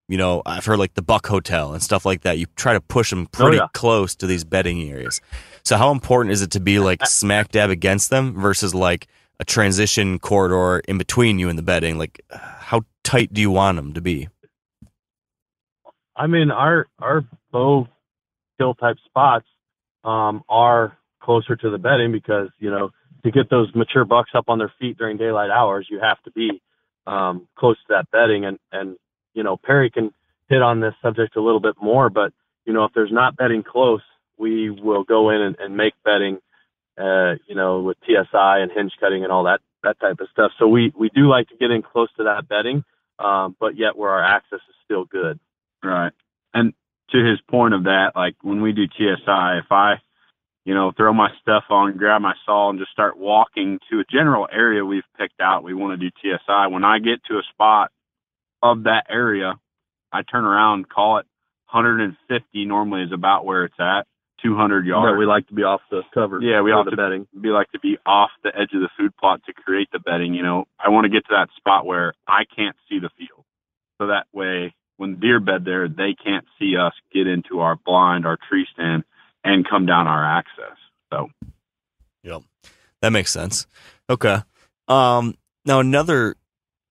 [SPEAKER 4] You know, I've heard like the Buck Hotel and stuff like that. You try to push them oh, pretty
[SPEAKER 5] Oh, yeah.
[SPEAKER 4] close to these bedding areas. So, how important is it to be like smack dab against them versus like a transition corridor in between you and the bedding? Like, uh, how tight do you want them to be?
[SPEAKER 5] I mean, our our bow kill type spots um, are closer to the bedding because you know to get those mature bucks up on their feet during daylight hours, you have to be um, close to that bedding. And and you know Perry can hit on this subject a little bit more, but you know if there's not bedding close, we will go in and, and make bedding, uh, you know, with TSI and hinge cutting and all that that type of stuff. So we we do like to get in close to that bedding, um, but yet where our access is still good.
[SPEAKER 6] Right. And to his point of that, like when we do TSI, if I, you know, throw my stuff on, grab my saw, and just start walking to a general area we've picked out, we want to do TSI. When I get to a spot of that area, I turn around, call it 150. Normally is about where it's at, 200 yards.
[SPEAKER 5] Yeah, we like to be off the cover.
[SPEAKER 6] Yeah, we have
[SPEAKER 5] the bedding.
[SPEAKER 6] be like to be off the edge of the food plot to create the bedding. You know, I want to get to that spot where I can't see the field, so that way when the deer bed there, they can't see us get into our blind, our tree stand, and come down our access. So
[SPEAKER 4] Yep. That makes sense. Okay. Um now another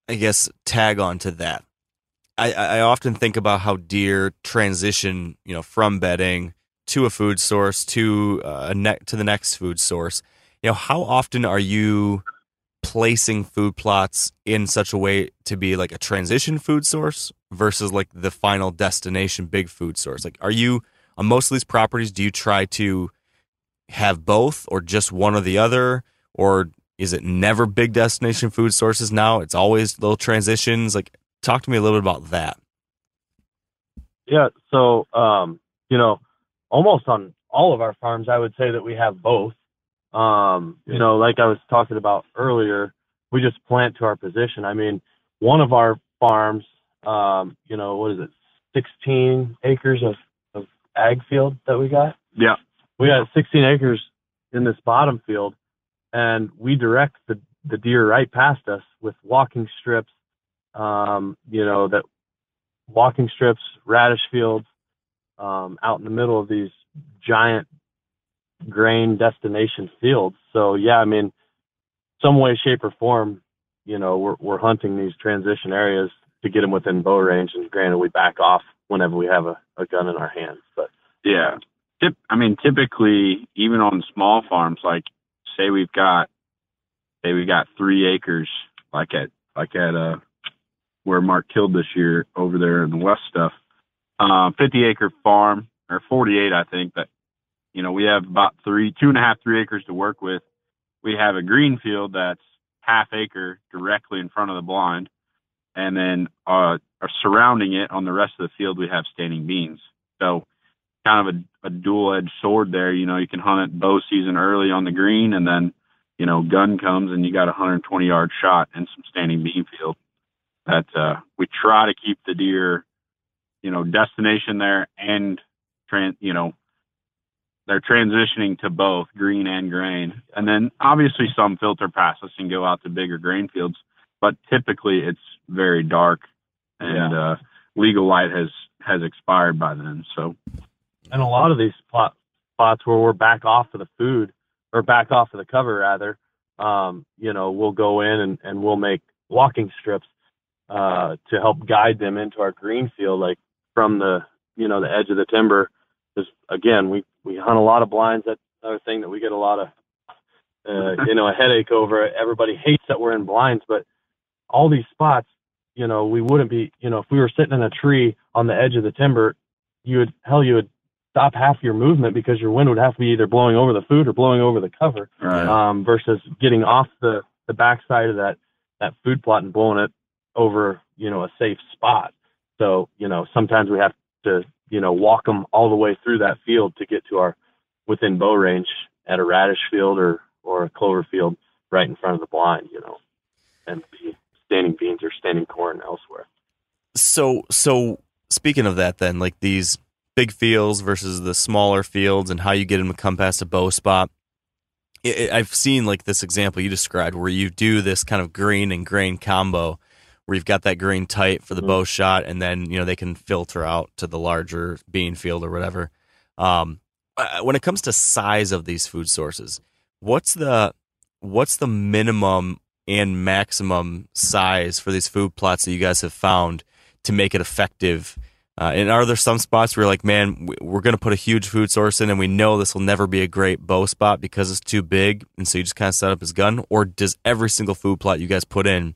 [SPEAKER 4] I guess tag on to that. I, I often think about how deer transition, you know, from bedding to a food source to uh, a ne- to the next food source. You know, how often are you placing food plots in such a way to be like a transition food source versus like the final destination big food source? Like are you on most of these properties do you try to have both or just one or the other or is it never big destination food sources now it's always little transitions like talk to me a little bit about that
[SPEAKER 5] Yeah. So, um, you know, almost on all of our farms, I would say that we have both. Um, you know, like I was talking about earlier, we just plant to our position. I mean, one of our farms, um, you know, what is it, 16 acres of, of ag field that we got?
[SPEAKER 6] yeah,
[SPEAKER 5] we got 16 acres in this bottom field and we direct the, the deer right past us with walking strips um, you know that walking strips radish fields um, out in the middle of these giant grain destination fields so yeah i mean some way shape or form you know we're, we're hunting these transition areas to get them within bow range and granted we back off whenever we have a, a gun in our hands but
[SPEAKER 6] yeah. Tip, I mean, typically, even on small farms, like say we've got, say we got three acres, like at like at uh where Mark killed this year over there in the west stuff, uh, 50 acre farm or 48, I think. But you know, we have about three, two and a half, three acres to work with. We have a green field that's half acre directly in front of the blind, and then uh, are surrounding it on the rest of the field we have standing beans. So kind of a, a dual edged sword there. You know, you can hunt it bow season early on the green, and then you know gun comes and you got a 120 yard shot and some standing bean field. That uh, we try to keep the deer, you know, destination there and tran you know they're transitioning to both green and grain. And then obviously some filter and go out to bigger grain fields, but typically it's very dark and uh, legal light has has expired by then. So
[SPEAKER 5] and a lot of these plot, spots where we're back off of the food or back off of the cover rather um, you know we'll go in and, and we'll make walking strips uh, to help guide them into our green field like from the you know the edge of the timber because again we we hunt a lot of blinds that's another thing that we get a lot of uh, you know a headache over everybody hates that we're in blinds but all these spots you know we wouldn't be you know if we were sitting in a tree on the edge of the timber you would hell you would stop half your movement because your wind would have to be either blowing over the food or blowing over the cover
[SPEAKER 6] right.
[SPEAKER 5] um, versus getting off the the backside of that that food plot and blowing it over you know a safe spot. So you know sometimes we have to you know walk them all the way through that field to get to our within bow range at a radish field or or a clover field right in front of the blind. You know, and be standing beans or standing corn elsewhere.
[SPEAKER 4] So so speaking of that, then like these big fields versus the smaller fields, and how you get them to come past a bow spot. I've seen like this example you described where you do this kind of green and grain combo where you've got that green tight for the
[SPEAKER 5] Mhm.
[SPEAKER 4] bow shot, and then you know they can filter out to the larger bean field or whatever. Um, uh, when it comes to size of these food sources, what's the what's the minimum and maximum size for these food plots that you guys have found to make it effective? Uh, and are there some spots where you're like, man, we're going to put a huge food source in, and we know this will never be a great bow spot because it's too big, and so you just kind of set up his gun? Or does every single food plot you guys put in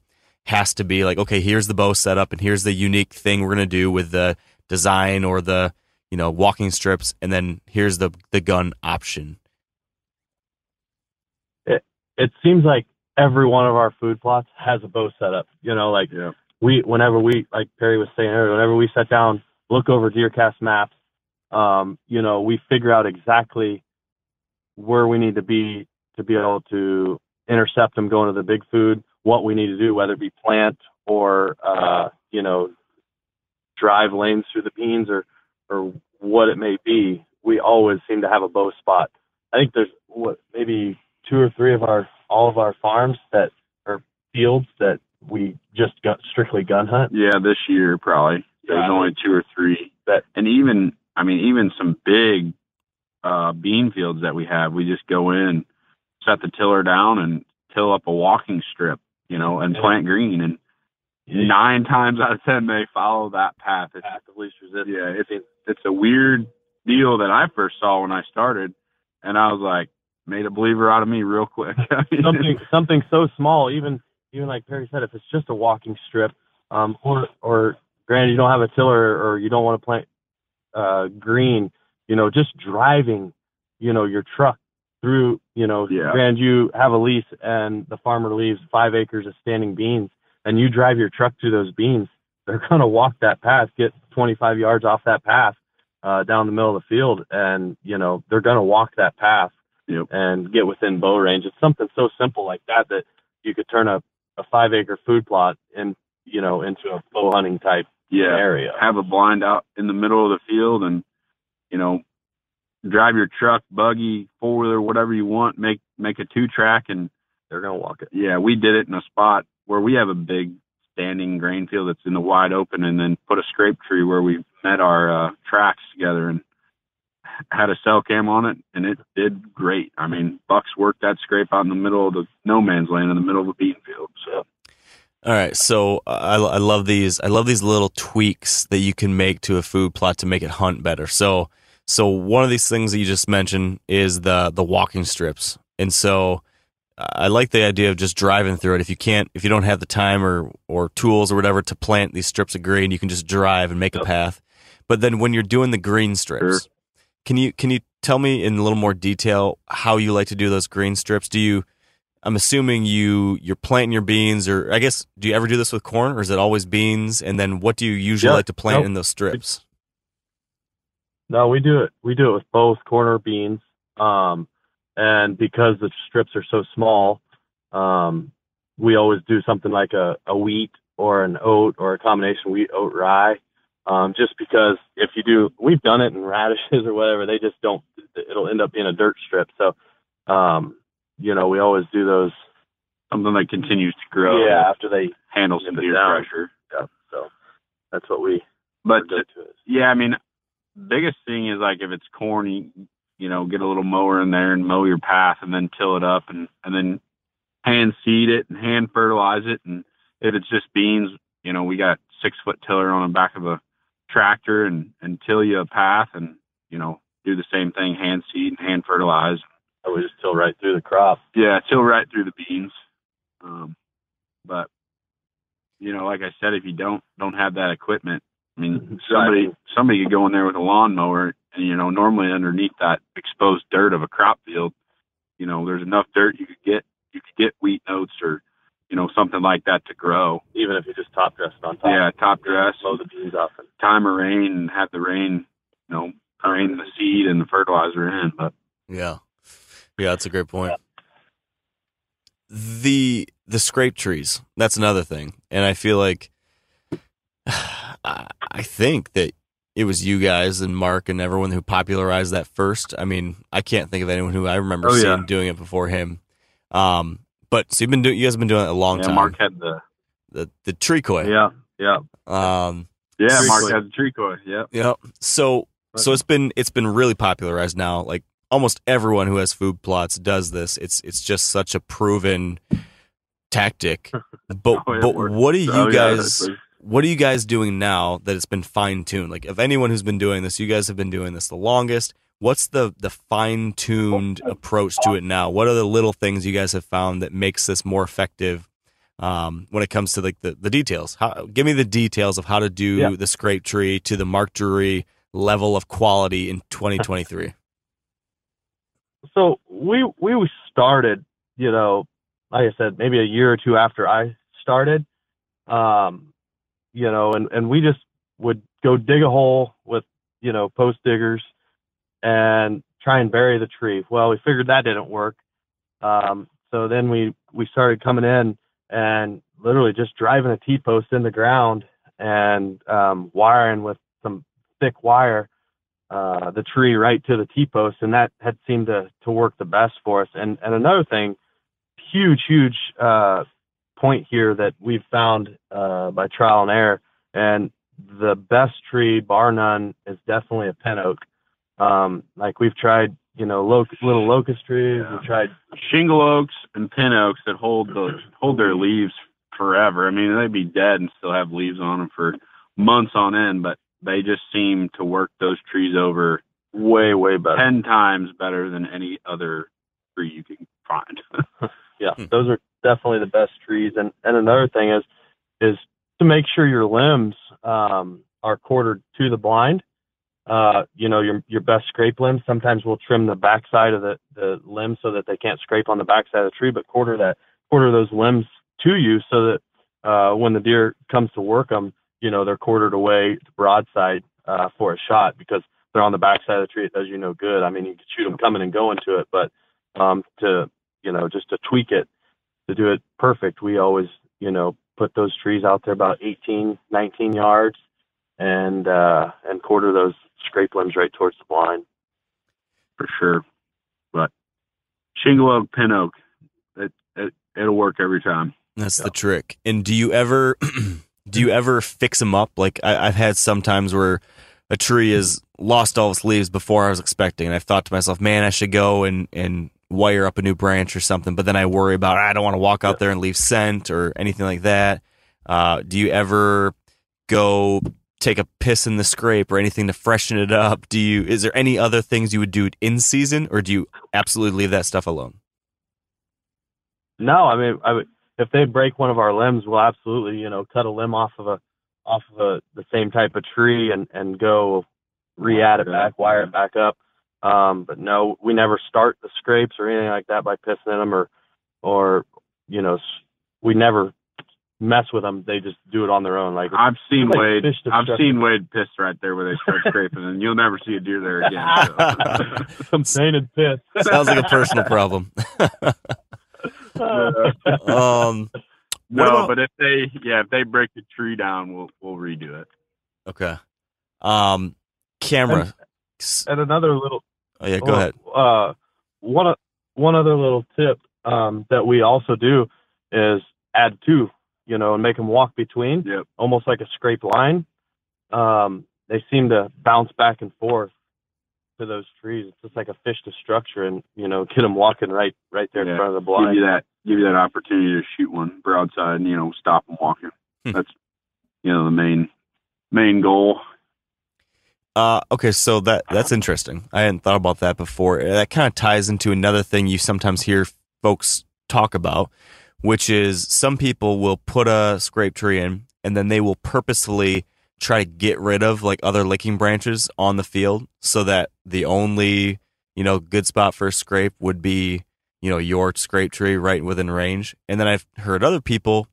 [SPEAKER 4] has to be like, okay, here's the bow setup, and here's the unique thing we're going to do with the design or the you know walking strips, and then here's the the gun option.
[SPEAKER 5] it it seems like every one of our food plots has a bow setup. You know, like
[SPEAKER 6] Yeah.
[SPEAKER 5] we, whenever we, like Perry was saying earlier, whenever we sit down, look over DeerCast maps, um, you know, we figure out exactly where we need to be to be able to intercept them going to the big food, what we need to do, whether it be plant or, uh, you know, drive lanes through the beans or, or what it may be. We always seem to have a bow spot. I think there's what maybe two or three of our all of our farms that are fields that we just got strictly gun hunt.
[SPEAKER 6] Yeah, this year probably. There's
[SPEAKER 5] Yeah.
[SPEAKER 6] only two or three.
[SPEAKER 5] That-
[SPEAKER 6] and even I mean, even some big uh bean fields that we have, we just go in, set the tiller down and till up a walking strip, you know, and plant green and nine times out of ten they follow that path. It's,
[SPEAKER 5] Path least resistance.
[SPEAKER 6] yeah, it's it's a weird deal that I first saw when I started and I was like, made a believer out of me real quick. (laughs)
[SPEAKER 5] something something so small, even even like Perry said, if it's just a walking strip, um, or or granted you don't have a tiller or you don't want to plant uh, green, you know, just driving, you know, your truck through, you know,
[SPEAKER 6] Yeah.
[SPEAKER 5] granted you have a lease and the farmer leaves five acres of standing beans, and you drive your truck through those beans, they're (laughs) gonna walk that path, get 25 yards off that path, uh, down the middle of the field, and you know they're gonna walk that path
[SPEAKER 6] Yep.
[SPEAKER 5] and get within bow range. It's something so simple like that that you could turn a, a five acre food plot and you know into a bow hunting type
[SPEAKER 6] yeah.
[SPEAKER 5] area.
[SPEAKER 6] have a blind out in the middle of the field and you know drive your truck buggy four wheeler whatever you want make make a two track and
[SPEAKER 5] They're gonna walk it.
[SPEAKER 6] yeah we did it in a spot where we have a big standing grain field that's in the wide open and then put a scrape tree where we met our uh tracks together and had a cell cam on it and it did great i mean bucks worked that scrape out in the middle of the no man's land in the middle of a bean field so
[SPEAKER 4] All right, so uh, I, I love these. I love these little tweaks that you can make to a food plot to make it hunt better. So, so one of these things that you just mentioned is the the walking strips, and so uh, I like the idea of just driving through it. If you can't, if you don't have the time or or tools or whatever to plant these strips of green, you can just drive and make a path. But then when you're doing the green strips,
[SPEAKER 6] Sure.
[SPEAKER 4] can you can you tell me in a little more detail how you like to do those green strips? Do you I'm assuming you you're planting your beans, or I guess do you ever do this with corn, or is it always beans? And then what do you usually
[SPEAKER 5] Yeah,
[SPEAKER 4] like to plant in those strips?
[SPEAKER 5] No, we do it. We do it with both corn or beans. Um, and because the strips are so small, um, we always do something like a, a wheat or an oat or a combination wheat, oat, rye. Um, just because if you do, we've done it in radishes or whatever, they just don't, it'll end up being a dirt strip. So, um, you know, we always do those.
[SPEAKER 6] something that continues to grow
[SPEAKER 5] Yeah, after they,
[SPEAKER 6] handle some deer pressure
[SPEAKER 5] yeah, so that's what we,
[SPEAKER 6] but. Yeah, I mean, biggest thing is like if it's corn, you, know, get a little mower in there and mow your path, and then till it up, and and then hand seed it and hand fertilize it. And if it's just beans, you know, we got six foot tiller on the back of a tractor and and till you a path, and you know, do the same thing, hand seed and hand fertilize.
[SPEAKER 5] And we just till right through the crop.
[SPEAKER 6] Yeah, till right through the beans. Um, but you know, like I said, if you don't don't have that equipment, I mean, somebody somebody could go in there with a lawnmower, and you know, normally underneath that exposed dirt of a crop field, you know, there's enough dirt you could get you could get wheat notes or you know something like that to grow.
[SPEAKER 5] Even if you just top dress it on top.
[SPEAKER 6] Yeah, top dress,
[SPEAKER 5] Mow the beans off and
[SPEAKER 6] time of rain, and have the rain, you know, rain the seed and the fertilizer in. But
[SPEAKER 4] Yeah, yeah, that's a great point. The the scrape trees, that's another thing, and I feel like (sighs) I, I think that it was you guys and Mark and everyone who popularized that first. I mean, I can't think of anyone who I remember
[SPEAKER 6] Oh, yeah.
[SPEAKER 4] seeing doing it before him. Um, but so you've been doing, you guys have been doing it a long
[SPEAKER 6] Yeah,
[SPEAKER 4] time.
[SPEAKER 6] Mark had the
[SPEAKER 4] the the tree koi.
[SPEAKER 6] yeah, yeah,
[SPEAKER 4] Um,
[SPEAKER 6] yeah. Mark
[SPEAKER 5] koi.
[SPEAKER 6] had the tree koi. Yep.
[SPEAKER 4] Yep. So so it's been it's been really popularized now. Like almost everyone who has food plots does this. It's it's just such a proven tactic. (laughs) But
[SPEAKER 6] Oh, yeah,
[SPEAKER 4] but what do you
[SPEAKER 6] Oh,
[SPEAKER 4] guys what are you guys doing now that it's been fine tuned? Like of anyone who's been doing this, you guys have been doing this the longest. What's the the fine tuned approach to it now? What are the little things you guys have found that makes this more effective um, when it comes to like the, the details? How, give me the details of how to do
[SPEAKER 5] Yeah.
[SPEAKER 4] the scrape tree to the Mark Drury level of quality in 2023. (laughs)
[SPEAKER 5] so we we started, you know, like I said, maybe a year or two after I started, um, you know, and and we just would go dig a hole with, you know, post diggers and try and bury the tree. Well, we figured that didn't work, um, so then we we started coming in and literally just driving a T post in the ground and um, wiring with some thick wire uh, the tree right to the T post, and that had seemed to to work the best for us. And and another thing, huge huge uh, point here that we've found uh, by trial and error, and the best tree bar none is definitely a pin oak. Um, like we've tried, you know, lo- little locust trees.
[SPEAKER 6] Yeah.
[SPEAKER 5] We've tried
[SPEAKER 6] shingle oaks and pin oaks that hold the hold their leaves forever. I mean, they'd be dead and still have leaves on them for months on end, but they just seem to work those trees over
[SPEAKER 5] way way better.
[SPEAKER 6] ten times better than any other tree you can find. (laughs)
[SPEAKER 5] yeah,
[SPEAKER 4] Hmm.
[SPEAKER 5] those are definitely the best trees. And and another thing is is to make sure your limbs um, are quartered to the blind. Uh, you know, your your best scrape limbs. Sometimes we'll trim the backside of the the limb so that they can't scrape on the backside of the tree, but quarter that quarter those limbs to you so that uh, when the deer comes to work them, you know, they're quartered away broadside uh, for a shot because they're on the backside of the tree. It does you no good. I mean, you can shoot them coming and going to it, but um, to you know, just to tweak it to do it perfect, we always, you know, put those trees out there about 18, 19 yards and, uh, and quarter those scrape limbs right towards the blind.
[SPEAKER 6] for sure. But shingle oak, pin oak, it, it it'll work every time.
[SPEAKER 4] That's the trick. And do you ever (clears throat) do you ever fix them up? Like I, I've had some times where a tree has lost all its leaves before I was expecting, and I've thought to myself, "Man, I should go and and wire up a new branch or something." But then I worry about I don't want to walk out there and leave scent or anything like that. Uh, do you ever go take a piss in the scrape or anything to freshen it up? Do you? Is there any other things you would do in season, or do you absolutely leave that stuff alone?
[SPEAKER 5] No, I mean, I would, if they break one of our limbs, we'll absolutely, you know, cut a limb off of a, off of a, the same type of tree and, and go re-add it back, wire it back up. Um, but no, we never start the scrapes or anything like that by pissing in them or, or, you know, we never mess with them. They just do it on their own. Like,
[SPEAKER 6] I've seen
[SPEAKER 5] Like
[SPEAKER 6] Wade. I've
[SPEAKER 5] destruction.
[SPEAKER 6] seen Wade piss right there where they start scraping, and you'll never see a deer there again. So. (laughs)
[SPEAKER 5] some painted piss.
[SPEAKER 4] Sounds like a personal problem. (laughs) um,
[SPEAKER 6] no,
[SPEAKER 4] about-
[SPEAKER 6] but if they yeah if they break the tree down, we'll we'll redo it.
[SPEAKER 4] Okay. Um, camera. S-
[SPEAKER 5] and another little,
[SPEAKER 4] Oh yeah, go
[SPEAKER 5] Well,
[SPEAKER 4] ahead.
[SPEAKER 5] Uh, one o- one other little tip um, that we also do is add two, you know, and make them walk between,
[SPEAKER 6] Yep.
[SPEAKER 5] almost like a scrape line. Um, they seem to bounce back and forth to those trees. It's just like a fish to structure, and you know, get them walking right right there in front of the blind.
[SPEAKER 6] Give you that give you that opportunity to shoot one broadside and you know stop them walking.
[SPEAKER 4] Hmm.
[SPEAKER 6] That's you know the main main goal.
[SPEAKER 4] Uh, okay, so that that's interesting. I hadn't thought about that before. That kind of ties into another thing you sometimes hear folks talk about, which is some people will put a scrape tree in and then they will purposefully try to get rid of like other licking branches on the field so that the only, you know, good spot for a scrape would be, you know, your scrape tree right within range. And then I've heard other people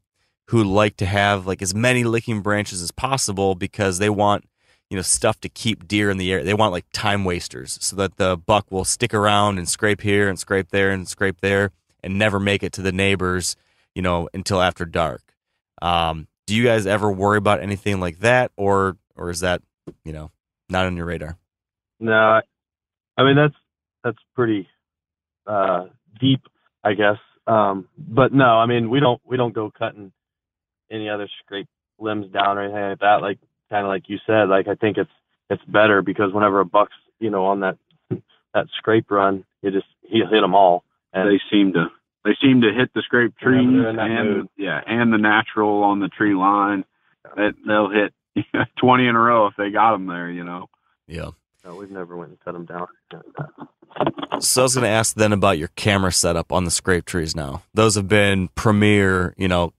[SPEAKER 4] who like to have like as many licking branches as possible because they want you know stuff to keep deer in the air. They want like time wasters so that the buck will stick around and scrape here and scrape there and scrape there and never make it to the neighbors, you know, until after dark. Um, do you guys ever worry about anything like that, or or is that you know not on your radar?
[SPEAKER 5] No, I mean that's that's pretty uh, deep, I guess. Um, but no, I mean we don't we don't go cutting any other scrape limbs down or anything like that. Like kind of like you said, like I think it's it's better because whenever a buck's you know on that that scrape run, you just he'll hit them all. And
[SPEAKER 6] they seem to they seem to hit the scrape trees
[SPEAKER 5] Whenever they're in that
[SPEAKER 6] and
[SPEAKER 5] mood.
[SPEAKER 6] yeah, and the natural on the tree line. That they'll hit (laughs) twenty in a row if they got them there. You know.
[SPEAKER 4] Yeah.
[SPEAKER 5] no, we've never went and cut them down.
[SPEAKER 4] So I was going to ask then about your camera setup on the scrape trees. Now those have been premier, you know,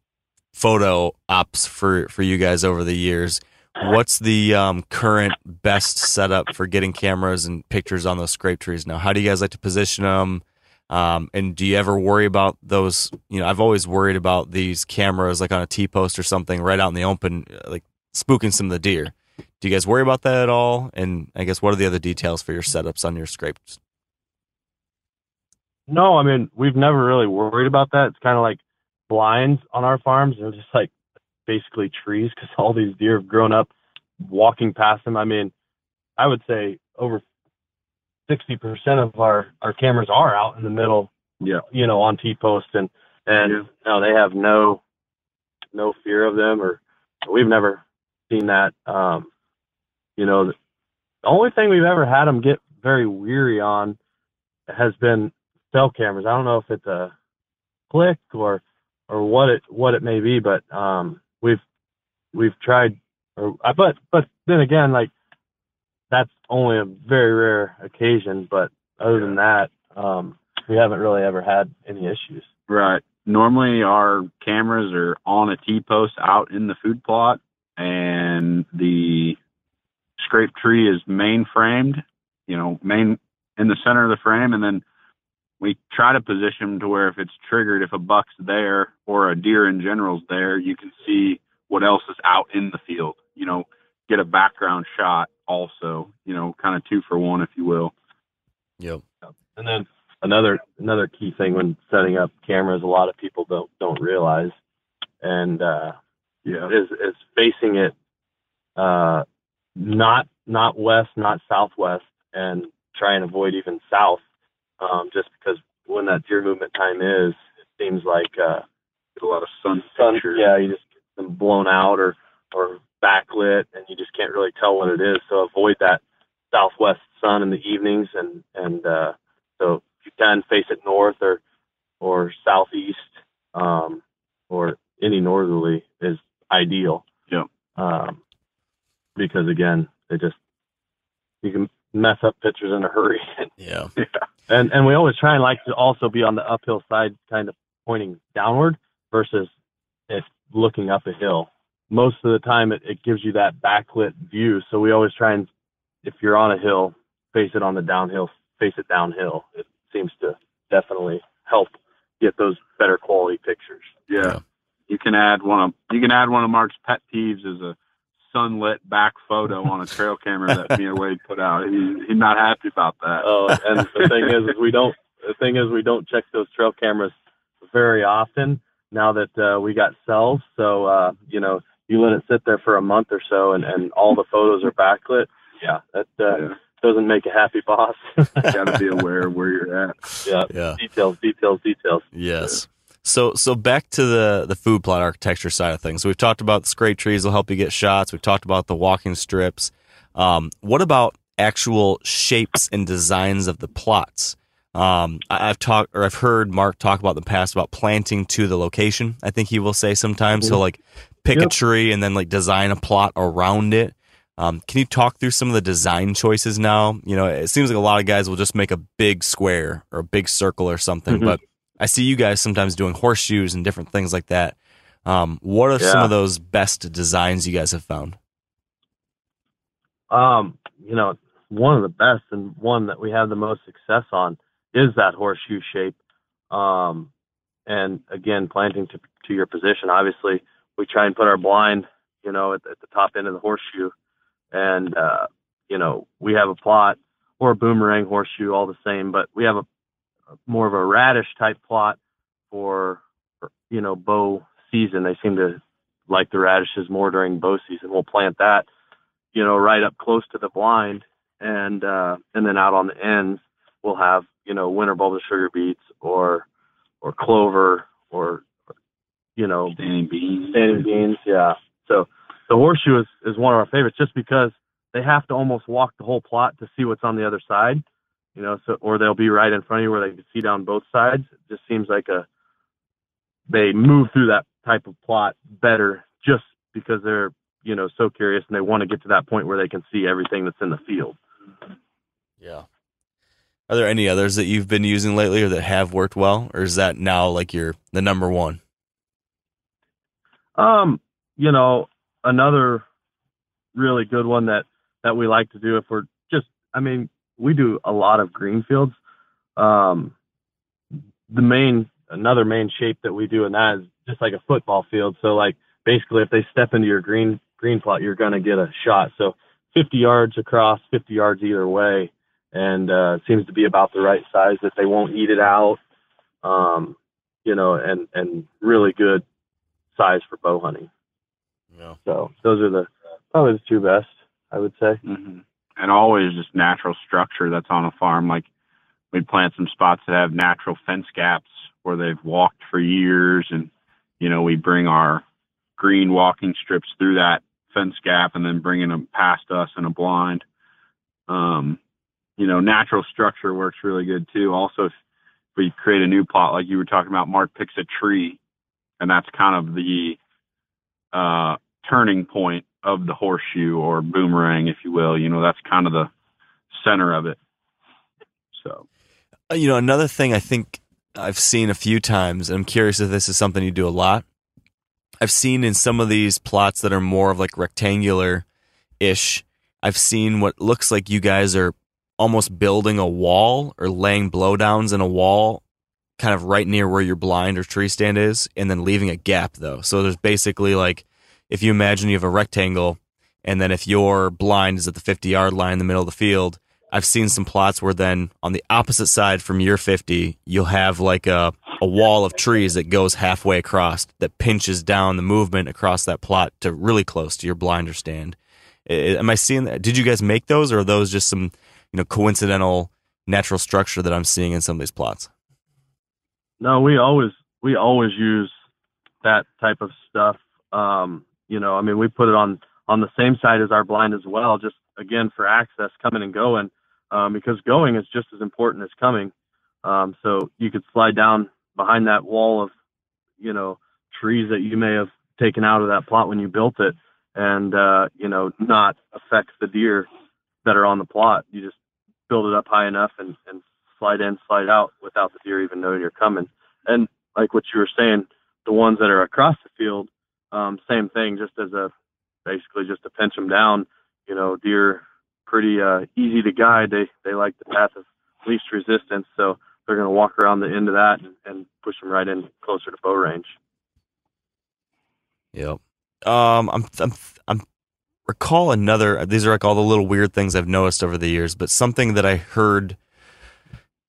[SPEAKER 4] photo ops for for you guys over the years. What's the um, current best setup for getting cameras and pictures on those scrape trees now? How do you guys like to position them? Um, and do you ever worry about those? You know, I've always worried about these cameras like on a T post or something right out in the open, uh, like spooking some of the deer. Do you guys worry about that at all? And I guess what are the other details for your setups on your scrapes?
[SPEAKER 5] No, I mean we've never really worried about that. It's kind of like blinds on our farms. They're just like basically trees because all these deer have grown up walking past them. I mean, I would say over sixty percent of our our cameras are out in the middle.
[SPEAKER 6] Yeah.
[SPEAKER 5] You know, on T post and and
[SPEAKER 6] Yeah.
[SPEAKER 5] no, they have no no fear of them or we've never seen that. Um, you know, the only thing we've ever had them get very weary on has been cell cameras. I don't know if it's a click or or what it what it may be, but um, we've we've tried. Or uh, but but then again, like that's only a very rare occasion. But other than that, um, we haven't really ever had any issues.
[SPEAKER 6] Right. Normally, our cameras are on a T post out in the food plot, and the scrape tree is main framed. You know, main in the center of the frame, and then we try to position them to where if it's triggered, if a buck's there or a deer in general's there, you can see what else is out in the field. You know, get a background shot. Also, you know, kind of two for one, if you will.
[SPEAKER 4] Yep.
[SPEAKER 5] And then another another key thing when setting up cameras, a lot of people don't don't realize, and uh,
[SPEAKER 6] Yeah.
[SPEAKER 5] is is facing it uh, not not west, not southwest, and try and avoid even south, um, just because when that deer movement time is, it seems like uh,
[SPEAKER 6] Get a lot of sun
[SPEAKER 5] sun,
[SPEAKER 6] pictures.
[SPEAKER 5] yeah, you just get them blown out or or backlit, and you just can't really tell what it is. So avoid that southwest sun in the evenings, and and uh, so if you can face it north or or southeast, um, or any northerly is ideal.
[SPEAKER 6] Yeah.
[SPEAKER 5] Um, because again, it just you can mess up pictures in a hurry, (laughs)
[SPEAKER 4] Yeah.
[SPEAKER 5] And and we always try and like to also be on the uphill side, kind of pointing downward versus it looking up a hill. Most of the time, it, it gives you that backlit view. So we always try and, if you're on a hill, face it on the downhill, face it downhill. It seems to definitely help get those better quality pictures.
[SPEAKER 6] Yeah.
[SPEAKER 4] Yeah.
[SPEAKER 6] You can add one of you can add one of Mark's pet peeves as a sunlit back photo on a trail camera that me and Wade put out. He, he's not happy about that.
[SPEAKER 5] Oh, and the thing is, is we don't. The thing is, we don't check those trail cameras very often now that uh, we got cells. So uh, you know, you let it sit there for a month or so, and and all the photos are backlit. Yeah, that uh,
[SPEAKER 6] yeah.
[SPEAKER 5] doesn't make a happy boss.
[SPEAKER 6] You Got to be aware of where you're at.
[SPEAKER 5] yeah,
[SPEAKER 4] Yeah.
[SPEAKER 5] details, details, details.
[SPEAKER 4] Yes. So so back to the the food plot architecture side of things. So we've talked about the scrape trees will help you get shots. We've talked about the walking strips. Um, what about actual shapes and designs of the plots? Um, I, I've talked or I've heard Mark talk about in the past about planting to the location. I think he will say sometimes he'll like pick a tree and then like design a plot around it. Um, can you talk through some of the design choices now? You know, it seems like a lot of guys will just make a big square or a big circle or something,
[SPEAKER 5] Mhm.
[SPEAKER 4] but I see you guys sometimes doing horseshoes and different things like that. Um, what are some of those best designs you guys have found?
[SPEAKER 5] Um, you know, one of the best and one that we have the most success on is that horseshoe shape. Um, and again, planting to, to your position, obviously we try and put our blind, you know, at, at the top end of the horseshoe. And, uh, you know, we have a plot or a boomerang horseshoe, all the same, but we have a more of a radish type plot for, you know, bow season. They seem to like the radishes more during bow season. We'll plant that, you know, right up close to the blind, and uh, and then out on the ends we'll have you know winter bulbous sugar beets or or clover or you know
[SPEAKER 6] Standing beans.
[SPEAKER 5] standing beans. Yeah. So the horseshoe is is one of our favorites just because they have to almost walk the whole plot to see what's on the other side. You know, so or they'll be right in front of you where they can see down both sides. It just seems like a they move through that type of plot better just because they're you know so curious and they want to get to that point where they can see everything that's in the field.
[SPEAKER 4] Yeah. Are there any others that you've been using lately or that have worked well, or is that now like your the number one?
[SPEAKER 5] Um, you know, another really good one that that we like to do if we're just I mean, we do a lot of green fields. Um the main another main shape that we do in that is just like a football field. So like basically if they step into your green green plot you're gonna get a shot. So fifty yards across, fifty yards either way. And uh seems to be about the right size that they won't eat it out. Um, you know, and and really good size for bow hunting.
[SPEAKER 4] Yeah.
[SPEAKER 5] So those are the probably the two best, I would say.
[SPEAKER 6] hmm And always just natural structure that's on a farm. Like we plant some spots that have natural fence gaps where they've walked for years, and you know we bring our green walking strips through that fence gap and then bringing them past us in a blind. Um, you know, natural structure works really good too. Also, if we create a new plot, like you were talking about, Mark picks a tree, and that's kind of the uh, turning point of the horseshoe or boomerang, if you will. You know, that's kind of the center of it. So,
[SPEAKER 4] Uh, You know, another thing I think I've seen a few times, and I'm curious if this is something you do a lot. I've seen in some of these plots that are more of like rectangular ish, I've seen what looks like you guys are almost building a wall or laying blowdowns in a wall kind of right near where your blind or tree stand is, and then leaving a gap though. So there's basically like if you imagine you have a rectangle, and then if your blind is at the 50 yard line in the middle of the field, I've seen some plots where then on the opposite side from your 50, you'll have like a, a wall of trees that goes halfway across that pinches down the movement across that plot to really close to your blinder stand. Am I seeing that? Did you guys make those or are those just some, you know, coincidental natural structure that I'm seeing in some of these plots?
[SPEAKER 5] No, we always we always use that type of stuff. Um, you know, I mean, we put it on on the same side as our blind as well, just again for access coming and going, um, because going is just as important as coming. Um, so you could slide down behind that wall of, you know, trees that you may have taken out of that plot when you built it, and uh, you know, not affect the deer that are on the plot. You just build it up high enough and, and slide in, slide out without the deer even knowing you're coming. And like what you were saying, the ones that are across the field, um, same thing, just as a basically just to pinch them down. You know, deer pretty uh, easy to guide. They they like the path of least resistance, so they're going to walk around the end of that and, and push them right in closer to bow range.
[SPEAKER 4] Yep. Um, I'm, I'm, I'm recall another. These are like all the little weird things I've noticed over the years, but something that I heard,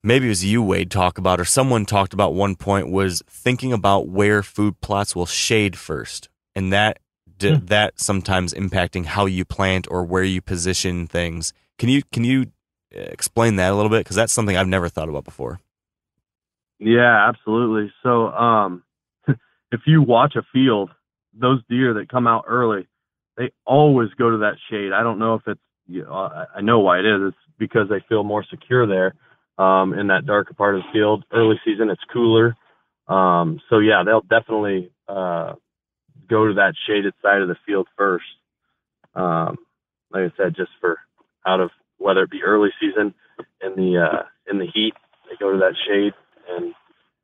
[SPEAKER 4] maybe it was you, Wade, talk about, or someone talked about one point was thinking about where food plots will shade first, and that d- that sometimes impacting how you plant or where you position things. Can you can you uh, explain that a little bit? Because that's something I've never thought about before.
[SPEAKER 5] Yeah, absolutely. So, um, (laughs) if you watch a field, those deer that come out early, they always go to that shade. I don't know if it's, you know, I I know why it is. It's because they feel more secure there, um, in that darker part of the field. Early season, it's cooler. Um, so yeah, they'll definitely, uh, go to that shaded side of the field first. Um, like I said, just for out of whether it be early season in the, uh, in the heat, they go to that shade and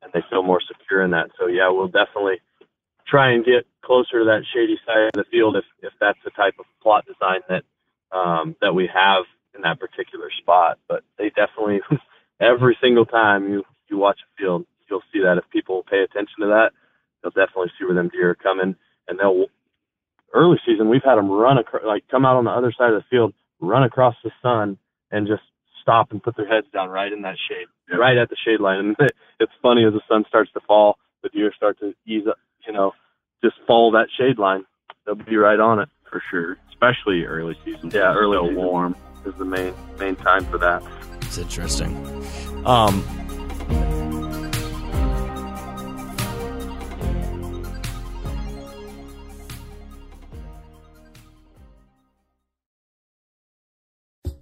[SPEAKER 5] and they feel more secure in that. So yeah, we'll definitely try and get closer to that shady side of the field if if that's the type of plot design that um, that we have in that particular spot. But they definitely (laughs) every single time you you watch a field, you'll see that if people pay attention to that, they'll definitely see where them deer are coming, and they'll early season we've had them run across like come out on the other side of the field, run across the sun, and just stop and put their heads down right in that shade
[SPEAKER 6] Yep.
[SPEAKER 5] right at the shade line. And (laughs) it's funny as the sun starts to fall, the deer start to ease up, you know, just follow that shade line. They'll be right on it.
[SPEAKER 6] for sure, especially early season.
[SPEAKER 5] Yeah, early
[SPEAKER 6] still
[SPEAKER 5] season.
[SPEAKER 6] warm.
[SPEAKER 5] Is the main main time for that.
[SPEAKER 4] It's interesting. Um,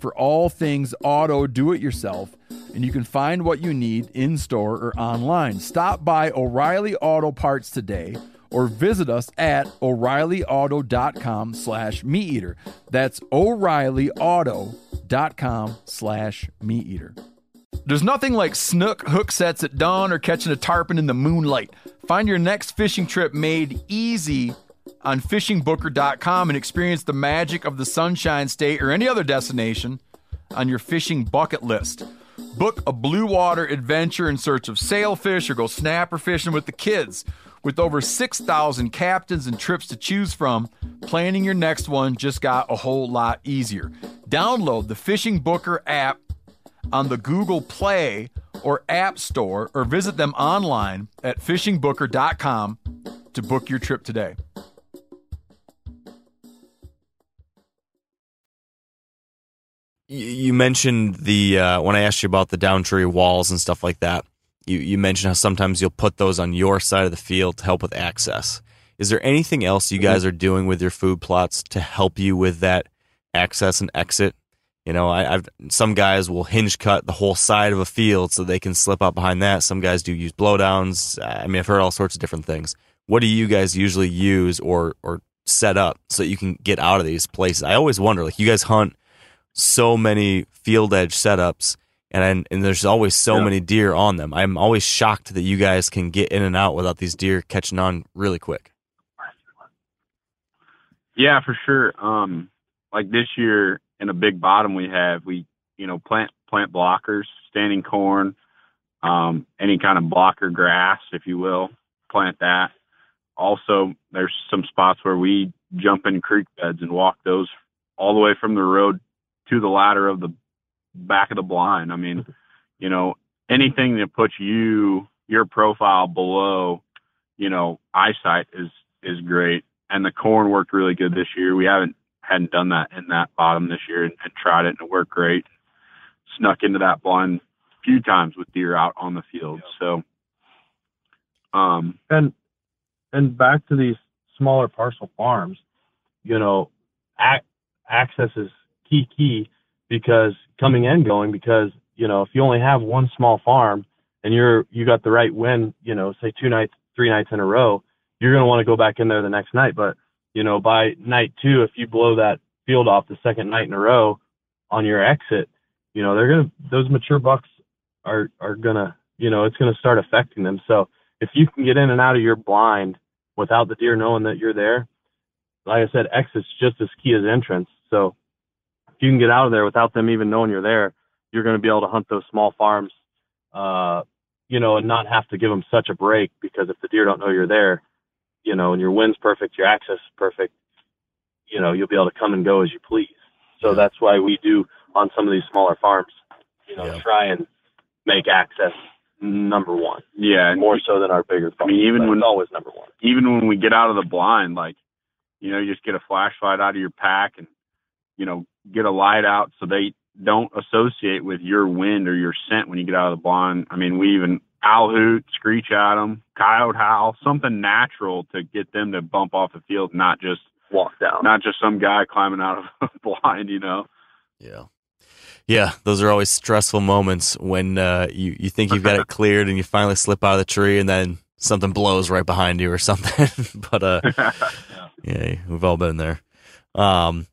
[SPEAKER 2] for all things auto do it yourself, and you can find what you need in store or online. Stop by O'Reilly Auto Parts today or visit us at o'reillyauto.com slash meat eater. That's o'reillyauto.com slash meat eater. There's nothing like snook hook sets at dawn or catching a tarpon in the moonlight. Find your next fishing trip made easy on fishingbooker.com and experience the magic of the Sunshine State or any other destination on your fishing bucket list. Book a blue water adventure in search of sailfish or go snapper fishing with the kids. With over 6,000 captains and trips to choose from, planning your next one just got a whole lot easier. Download the Fishing Booker app on the Google Play or App Store or visit them online at fishingbooker.com to book your trip today.
[SPEAKER 4] You, mentioned the uh, when I asked you about the downtree walls and stuff like that. You you mentioned how sometimes you'll put those on your side of the field to help with access. Is there anything else you guys are doing with your food plots to help you with that access and exit? You know, I, I've some guys will hinge cut the whole side of a field so they can slip out behind that. Some guys do use blowdowns. I mean, I've heard all sorts of different things. What do you guys usually use or or set up so you can get out of these places? I always wonder, like you guys hunt so many field edge setups and and there's always so
[SPEAKER 5] Yeah.
[SPEAKER 4] many deer on them. I'm always shocked that you guys can get in and out without these deer catching on really quick.
[SPEAKER 6] Yeah, for sure. Um, like this year in a big bottom we have, we you know plant plant blockers, standing corn, um, any kind of blocker grass, if you will, plant that. Also, there's some spots where we jump in creek beds and walk those all the way from the road to the ladder of the back of the blind. I mean, you know, anything that puts you your profile below, you know, eyesight is is great. And the corn worked really good this year. We haven't hadn't done that in that bottom this year and, and tried it and it worked great. Snuck into that blind a few times with deer out on the field. So um
[SPEAKER 5] and and back to these smaller parcel farms, you know, ac- access is key key because coming and going because you know if you only have one small farm and you're you got the right wind, you know, say two nights, three nights in a row, you're going to want to go back in there the next night. But you know, by night two, if you blow that field off the second night in a row on your exit, you know, they're gonna those mature bucks are are gonna, you know, it's gonna start affecting them. So if you can get in and out of your blind without the deer knowing that you're there, like I said, exit's just as key as entrance. So you can get out of there without them even knowing you're there, you're going to be able to hunt those small farms, uh, you know, and not have to give them such a break because if the deer don't know you're there, you know, and your wind's perfect, your access is perfect, you know, you'll be able to come and go as you please. So that's why we do on some of these smaller farms, you know,
[SPEAKER 4] Yeah.
[SPEAKER 5] try and make access number one,
[SPEAKER 6] Yeah, and
[SPEAKER 5] more so than our bigger farms.
[SPEAKER 6] mean, even when-
[SPEAKER 5] always number one.
[SPEAKER 6] even when we get out of the blind, like, you know, you just get a flashlight out of your pack and, you know, get a light out so they don't associate with your wind or your scent when you get out of the blind. I mean, we even owl hoot, screech at them, coyote howl, something natural to get them to bump off the field, not just
[SPEAKER 5] Walk down.
[SPEAKER 6] not just some guy climbing out of a (laughs) blind, you know.
[SPEAKER 4] Yeah. Yeah, those are always stressful moments when uh, you you think you've got it (laughs) cleared and you finally slip out of the tree and then something blows right behind you or something. (laughs) but uh, yeah, we've all been there. Um,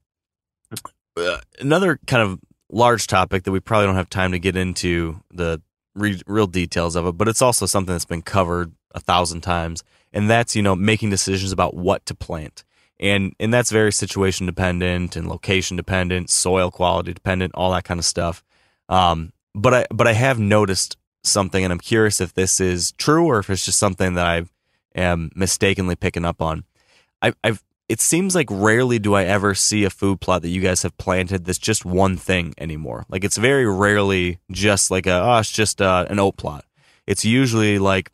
[SPEAKER 4] uh, another kind of large topic that we probably don't have time to get into the re- real details of it, but it's also something that's been covered a thousand times, and that's you know making decisions about what to plant, and and that's very situation dependent and location dependent, soil quality dependent, all that kind of stuff. Um, but I but I have noticed something, and I'm curious if this is true or if it's just something that I am mistakenly picking up on. I, I've it seems like rarely do I ever see a food plot that you guys have planted that's just one thing anymore. Like it's very rarely just like a oh it's just uh, an oat plot. It's usually like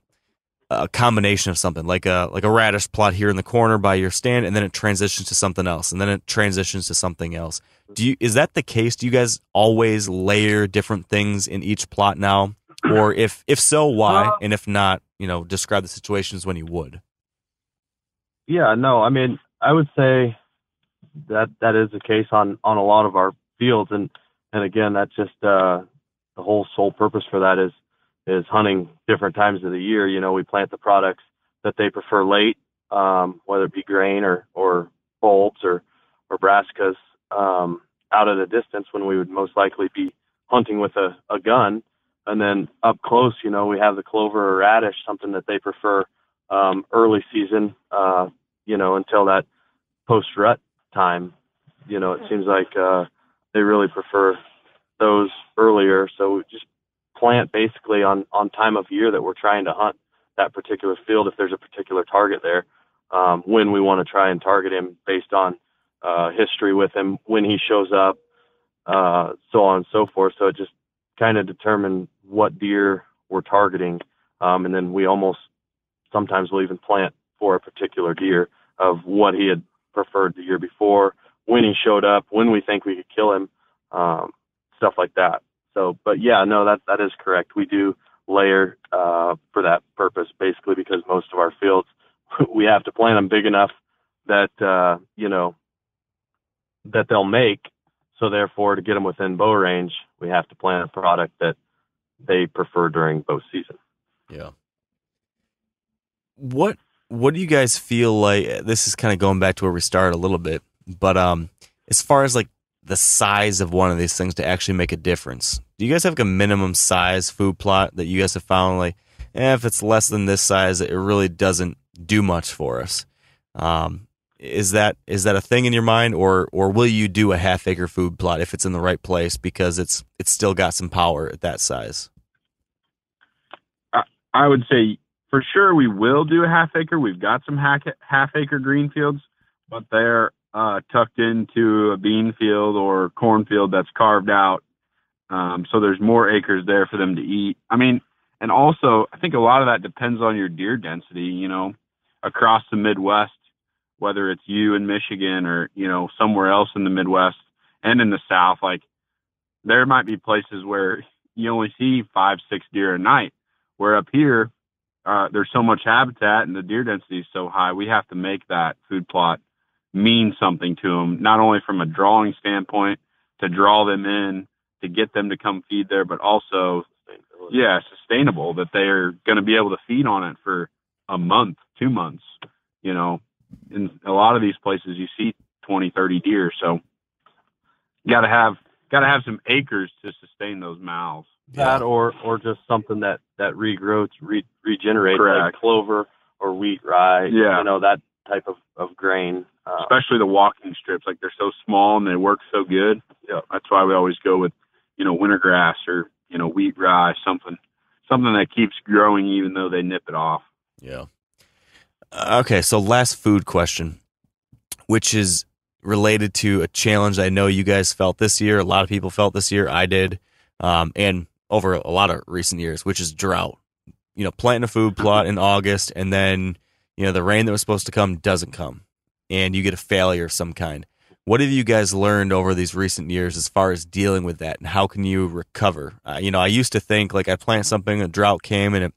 [SPEAKER 4] a combination of something, like a like a radish plot here in the corner by your stand, and then it transitions to something else, and then it transitions to something else. Do you is that the case? Do you guys always layer different things in each plot now, or if if so, why?
[SPEAKER 5] Uh,
[SPEAKER 4] and if not, you know, describe the situations when you would.
[SPEAKER 5] Yeah, no, I mean, I would say that that is the case on on a lot of our fields, and and again, that's just uh, the whole sole purpose for that is is hunting different times of the year. You know, we plant the products that they prefer late, um, whether it be grain or or bulbs or or brassicas, um, out at a distance when we would most likely be hunting with a, a gun, and then up close, you know, we have the clover or radish, something that they prefer um, early season, uh, you know, until that post rut time. You know, it seems like uh, they really prefer those earlier. So we just plant basically on on time of year that we're trying to hunt that particular field. If there's a particular target there, um, when we want to try and target him based on uh, history with him, when he shows up, uh, so on and so forth. So it just kind of determine what deer we're targeting, um, and then we almost sometimes will even plant for a particular deer of what he had preferred the year before, when he showed up, when we think we could kill him, um, stuff like that. So, but yeah, no, that that is correct. We do layer uh, for that purpose, basically because most of our fields (laughs) we have to plant them big enough that uh, you know that they'll make. So therefore, to get them within bow range, we have to plant a product that they prefer during bow season.
[SPEAKER 4] Yeah. What what do you guys feel like this is kind of going back to where we started a little bit, but um as far as like the size of one of these things to actually make a difference. Do you guys have like a minimum size food plot that you guys have found like eh, if it's less than this size it really doesn't do much for us? Um is that is that a thing in your mind or or will you do a half acre food plot if it's in the right place because it's it's still got some power at that size?
[SPEAKER 6] I would say for sure we will do a half acre. We've got some half, acre green fields, but they're uh, tucked into a bean field or cornfield that's carved out. Um, so there's more acres there for them to eat. I mean, and also I think a lot of that depends on your deer density. You know, across the Midwest, whether it's you in Michigan or you know somewhere else in the Midwest and in the South, like there might be places where you only see five, six deer a night. Where up here, uh, there's so much habitat and the deer density is so high, we have to make that food plot mean something to them, not only from a drawing standpoint to draw them in, to get them to come feed there, but also, yeah, sustainable that they're going to be able to feed on it for a month, two months, you know. in a lot of these places you see 20, 30 deer. So you got to have got to have some acres to sustain those mouths. Yeah.
[SPEAKER 5] That or or just something that that regrows, re, regenerates, like
[SPEAKER 6] Correct.
[SPEAKER 5] clover or wheat, rye.
[SPEAKER 6] Yeah.
[SPEAKER 5] you know that type of of grain. Uh,
[SPEAKER 6] especially the walking strips. Like they're so small and they work so good.
[SPEAKER 5] Yeah.
[SPEAKER 6] That's why we always go with, you know, winter grass or, you know, wheat rye, something something that keeps growing even though they nip it off.
[SPEAKER 4] Yeah. Uh, Okay, so last food question, which is related to a challenge I know you guys felt this year. A lot of people felt this year. I did, um, and over a lot of recent years, which is drought. You know, planting a food plot in August, and then you know the rain that was supposed to come doesn't come, and you get a failure of some kind. What have you guys learned over these recent years as far as dealing with that, and how can you recover? Uh, you know, I used to think like I plant something, a drought came, and it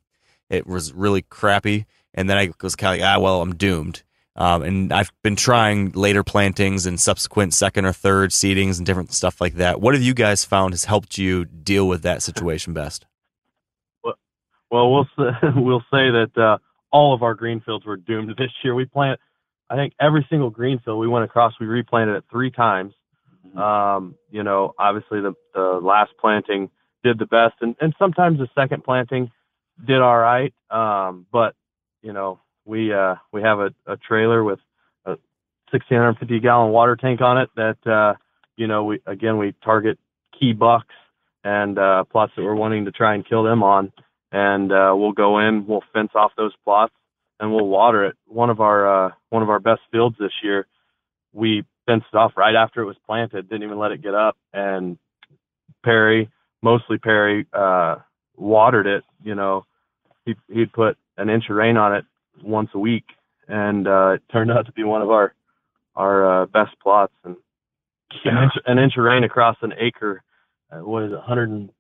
[SPEAKER 4] it was really crappy, and then I was kind of like, ah, well, I'm doomed. Um, and I've been trying later plantings and subsequent second or third seedings and different stuff like that. What have you guys found has helped you deal with that situation best?
[SPEAKER 5] Well, we'll say, (laughs) we'll say that uh, all of our green fields were doomed (laughs) this year. We plant, I think every single green field we went across, we replanted it three times. Um, you know, obviously the the last planting did the best, and and sometimes the second planting did all right. Um, but you know, we uh we have a, a trailer with a 1650 gallon water tank on it that uh you know we again we target key bucks and uh plots that we're wanting to try and kill them on and uh, we'll go in, we'll fence off those plots, and we'll water it. One of our uh, one of our best fields this year, we fenced it off right after it was planted. Didn't even let it get up, and Perry, mostly Perry, uh, watered it. You know, he he'd put an inch of rain on it once a week, and uh, it turned out to be one of our our uh, best plots. And an inch an inch of rain across an acre, uh, what is it, hundred and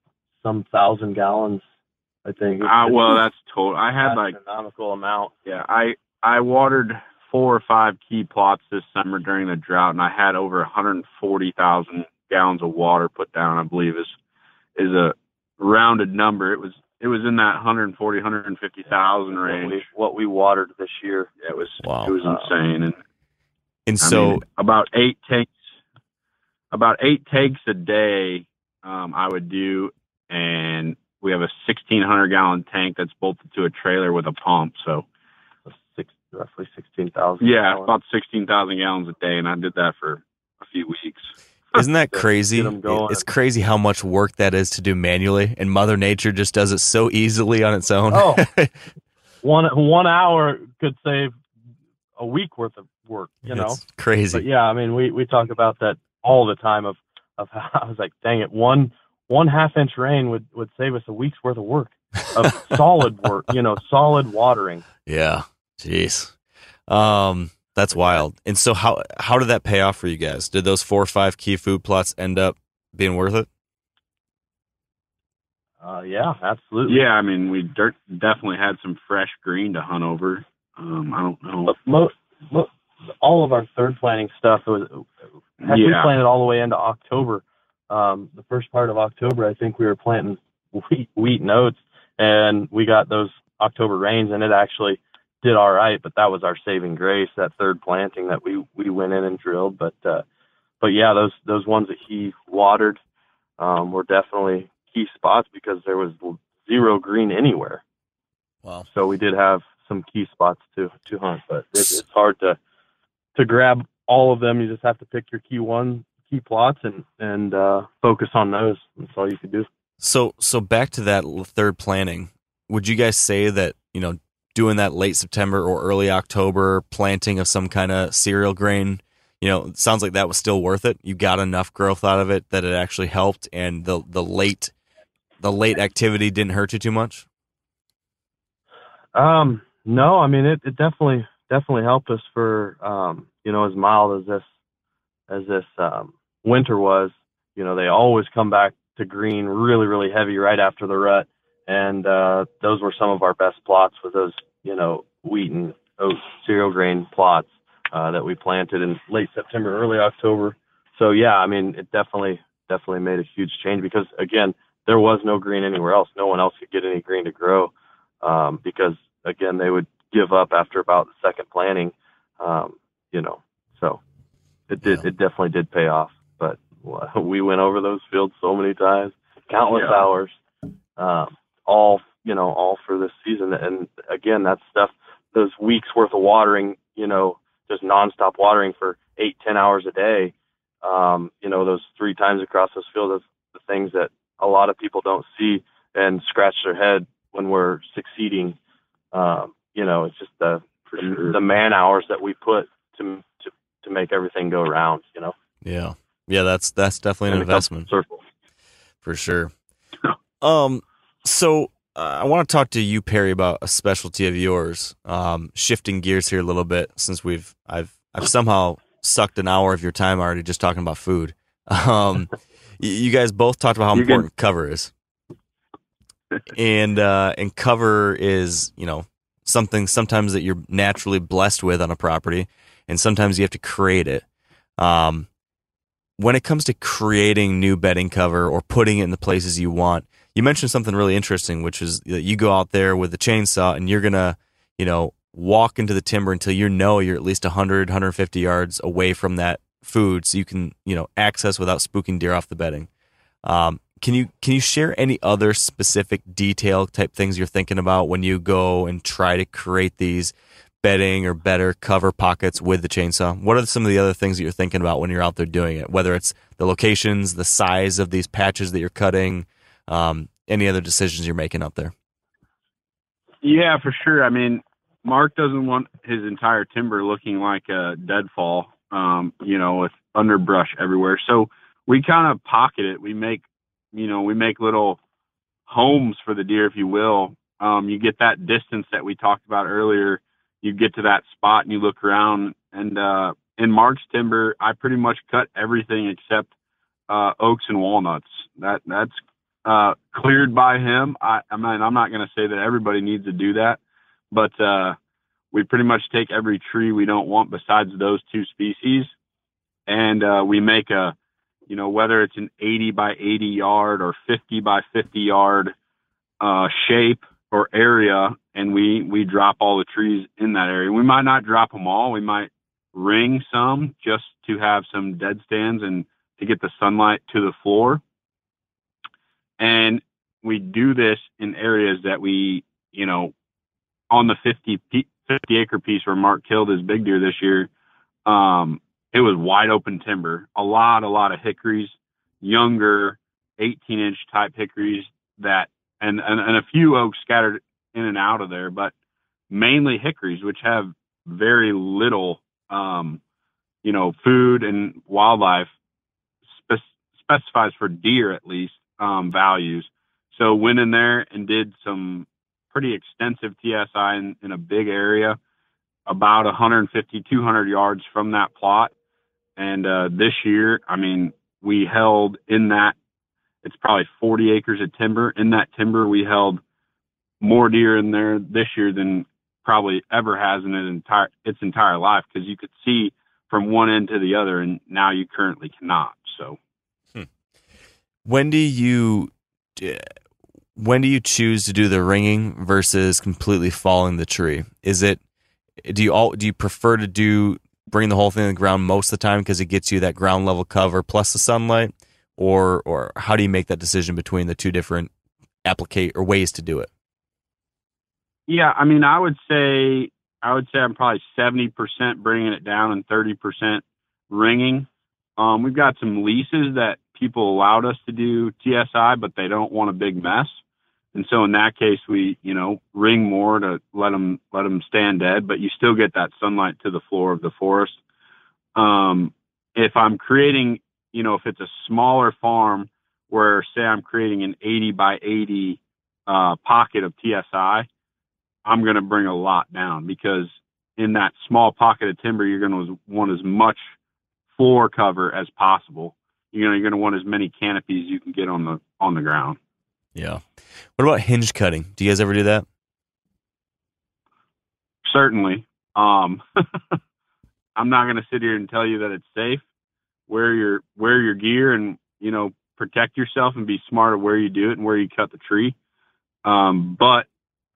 [SPEAKER 5] some thousand gallons. I think.
[SPEAKER 6] Uh, well, that's total. I had like
[SPEAKER 5] astronomical amount.
[SPEAKER 6] Yeah, I I watered four or five key plots this summer during the drought, and I had over 140,000 gallons of water put down. I believe is is a rounded number. It was it was in that 140 150,000
[SPEAKER 5] What
[SPEAKER 6] range.
[SPEAKER 5] we, what we watered this year.
[SPEAKER 6] It was
[SPEAKER 4] Wow.
[SPEAKER 6] it was insane, and
[SPEAKER 4] And
[SPEAKER 6] I
[SPEAKER 4] so,
[SPEAKER 6] mean, about eight takes about eight takes a day. Um, I would do, and we have a 1,600 gallon tank that's bolted to a trailer with a pump. So
[SPEAKER 5] Six, roughly sixteen thousand.
[SPEAKER 6] yeah, about 16,000 gallons a day, and I did that for a few weeks.
[SPEAKER 4] Isn't that (laughs) crazy?
[SPEAKER 5] get 'em going.
[SPEAKER 4] It's crazy how much work that is to do manually, and Mother Nature just does it so easily on its own.
[SPEAKER 5] Oh. (laughs) one one hour could save a week worth of work. You know.
[SPEAKER 4] it's crazy.
[SPEAKER 5] But yeah, I mean, we we talk about that all the time. Of of how (laughs) I was like, dang it, one one half inch rain would would save us a week's worth of work of solid work. You know, solid watering.
[SPEAKER 4] Yeah. Jeez. Um, that's wild. And so how how did that pay off for you guys? Did those four or five key food plots end up being worth it?
[SPEAKER 5] Uh, yeah, absolutely.
[SPEAKER 6] Yeah, I mean, we dirt, definitely had some fresh green to hunt over. Um, I don't know.
[SPEAKER 5] But most, most all of our third planting stuff was heck, we planted all the way into October. Um, the first part of October, I think we were planting wheat, wheat and oats, and we got those October rains, and it actually did all right. But that was our saving grace, that third planting that we we went in and drilled. But uh, but yeah, those those ones that he watered um, were definitely key spots because there was zero green anywhere.
[SPEAKER 4] Wow.
[SPEAKER 5] So we did have some key spots to to hunt, but it, it's hard to to grab all of them. You just have to pick your key one key plots and and uh, focus on those. That's all you can do.
[SPEAKER 4] So so back to that third planting. Would you guys say that, you know, doing that late September or early October planting of some kind of cereal grain, you know, sounds like that was still worth it. You got enough growth out of it that it actually helped and the the late the late activity didn't hurt you too much?
[SPEAKER 5] Um, no, I mean it, it definitely definitely helped us for um, you know as mild as this as this um, winter was. You know they always come back to green really really heavy right after the rut, and uh, those were some of our best plots with those you know wheat and oat cereal grain plots uh, that we planted in late September, early October. So yeah, I mean it definitely definitely made a huge change because again there was no green anywhere else. No one else could get any green to grow um, because again they would give up after about the second planting Um, you know, so it did.
[SPEAKER 4] Yeah.
[SPEAKER 5] It definitely did pay off. But (laughs) we went over those fields so many times, countless
[SPEAKER 6] Yeah.
[SPEAKER 5] hours, um, all you know, all for this season. And again, that stuff. Those weeks worth of watering, you know, just nonstop watering for eight, ten hours a day. Um, you know, those three times across those fields. That's the things that a lot of people don't see and scratch their head when we're succeeding. Um, you know, it's just the the man hours that we put to to to make everything go around. You know,
[SPEAKER 4] Yeah. Yeah, that's that's definitely an
[SPEAKER 5] And it
[SPEAKER 4] investment
[SPEAKER 5] circle.
[SPEAKER 4] for sure. Um, so uh, I want to talk to you, Perry, about a specialty of yours. Um, shifting gears here a little bit, since we've I've I've somehow sucked an hour of your time already just talking about food. (laughs) Um, you guys both talked about how
[SPEAKER 5] You can-
[SPEAKER 4] important cover is, and uh, and cover is you know something sometimes that you're naturally blessed with on a property, and sometimes you have to create it. Um, when it comes to creating new bedding cover or putting it in the places you want, you mentioned something really interesting, which is that you go out there with a chainsaw and you're gonna, you know, walk into the timber until you know you're at least 100, 150 yards away from that food, so you can, you know, access without spooking deer off the bedding. Um, can you can you share any other specific detail type things you're thinking about when you go and try to create these bedding or better cover pockets with the chainsaw? What are some of the other things that you're thinking about when you're out there doing it? Whether it's the locations, the size of these patches that you're cutting, um, any other decisions you're making out there?
[SPEAKER 6] Yeah, for sure. I mean, Mark doesn't want his entire timber looking like a deadfall, um, you know, with underbrush everywhere. So we kind of pocket it. We make, you know, we make little homes for the deer, if you will. Um, you get that distance that we talked about earlier. You get to that spot and you look around. And uh, in Mark's timber, I pretty much cut everything except uh, oaks and walnuts. That that's uh, cleared by him. I, I mean, I'm not going to say that everybody needs to do that, but uh, we pretty much take every tree we don't want besides those two species, and uh, we make a, you know, whether it's an 80 by 80 yard or 50 by 50 yard uh, shape or area, and we we drop all the trees in that area. We might not drop them all. We might ring some just to have some dead stands and to get the sunlight to the floor and we do this in areas that we, you know, on the 50, 50 acre piece where Mark killed his big deer this year, um, it was wide open timber, a lot, a lot of hickories, younger 18 inch type hickories that, and, and, and a few oaks scattered in and out of there, but mainly hickories, which have very little, um, you know, food and wildlife spec- specifies for deer at least um, values. So went in there and did some pretty extensive TSI in, in a big area, about 150, 200 yards from that plot. And uh, this year, I mean, we held in that, it's probably 40 acres of timber. In that timber, we held more deer in there this year than probably ever has in its entire, its entire life because you could see from one end to the other, and now you currently cannot. So
[SPEAKER 4] when do you when do you choose to do the ringing versus completely falling the tree? Is it do you all do you prefer to do bring the whole thing to the ground most of the time because it gets you that ground level cover plus the sunlight? Or or how do you make that decision between the two different applicate or ways to do it?
[SPEAKER 6] Yeah, I mean, I would say I would say I'm probably seventy percent bringing it down and thirty percent ringing. Um, we've got some leases that people allowed us to do TSI, but they don't want a big mess, and so in that case, we you know ring more to let them let them stand dead, but you still get that sunlight to the floor of the forest. Um, if I'm creating, you know, if it's a smaller farm where say I'm creating an 80 by 80 uh, pocket of TSI, I'm going to bring a lot down because in that small pocket of timber, you're going to want as much floor cover as possible. You know, you're going to want as many canopies you can get on the on the ground.
[SPEAKER 4] yeah what about hinge cutting do you guys ever do that
[SPEAKER 6] Certainly, um, (laughs) I'm not going to sit here and tell you that it's safe. Wear your wear your gear and you know protect yourself and be smart of where you do it and where you cut the tree. Um, but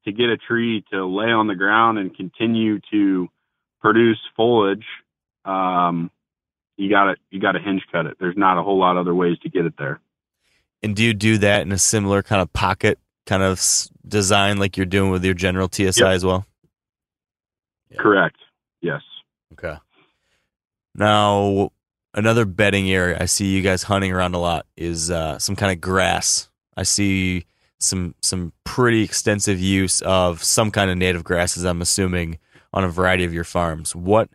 [SPEAKER 6] to get a tree to lay on the ground and continue to produce foliage, um, you got to you got to hinge cut it. There's not a whole lot other ways to get it there.
[SPEAKER 4] And do you do that in a similar kind of pocket kind of design like you're doing with your general TSI yep. as well?
[SPEAKER 6] Yeah. Correct. Yes.
[SPEAKER 4] Okay. Now, another bedding area I see you guys hunting around a lot is uh, some kind of grass. I see some some pretty extensive use of some kind of native grasses. I'm assuming on a variety of your farms. What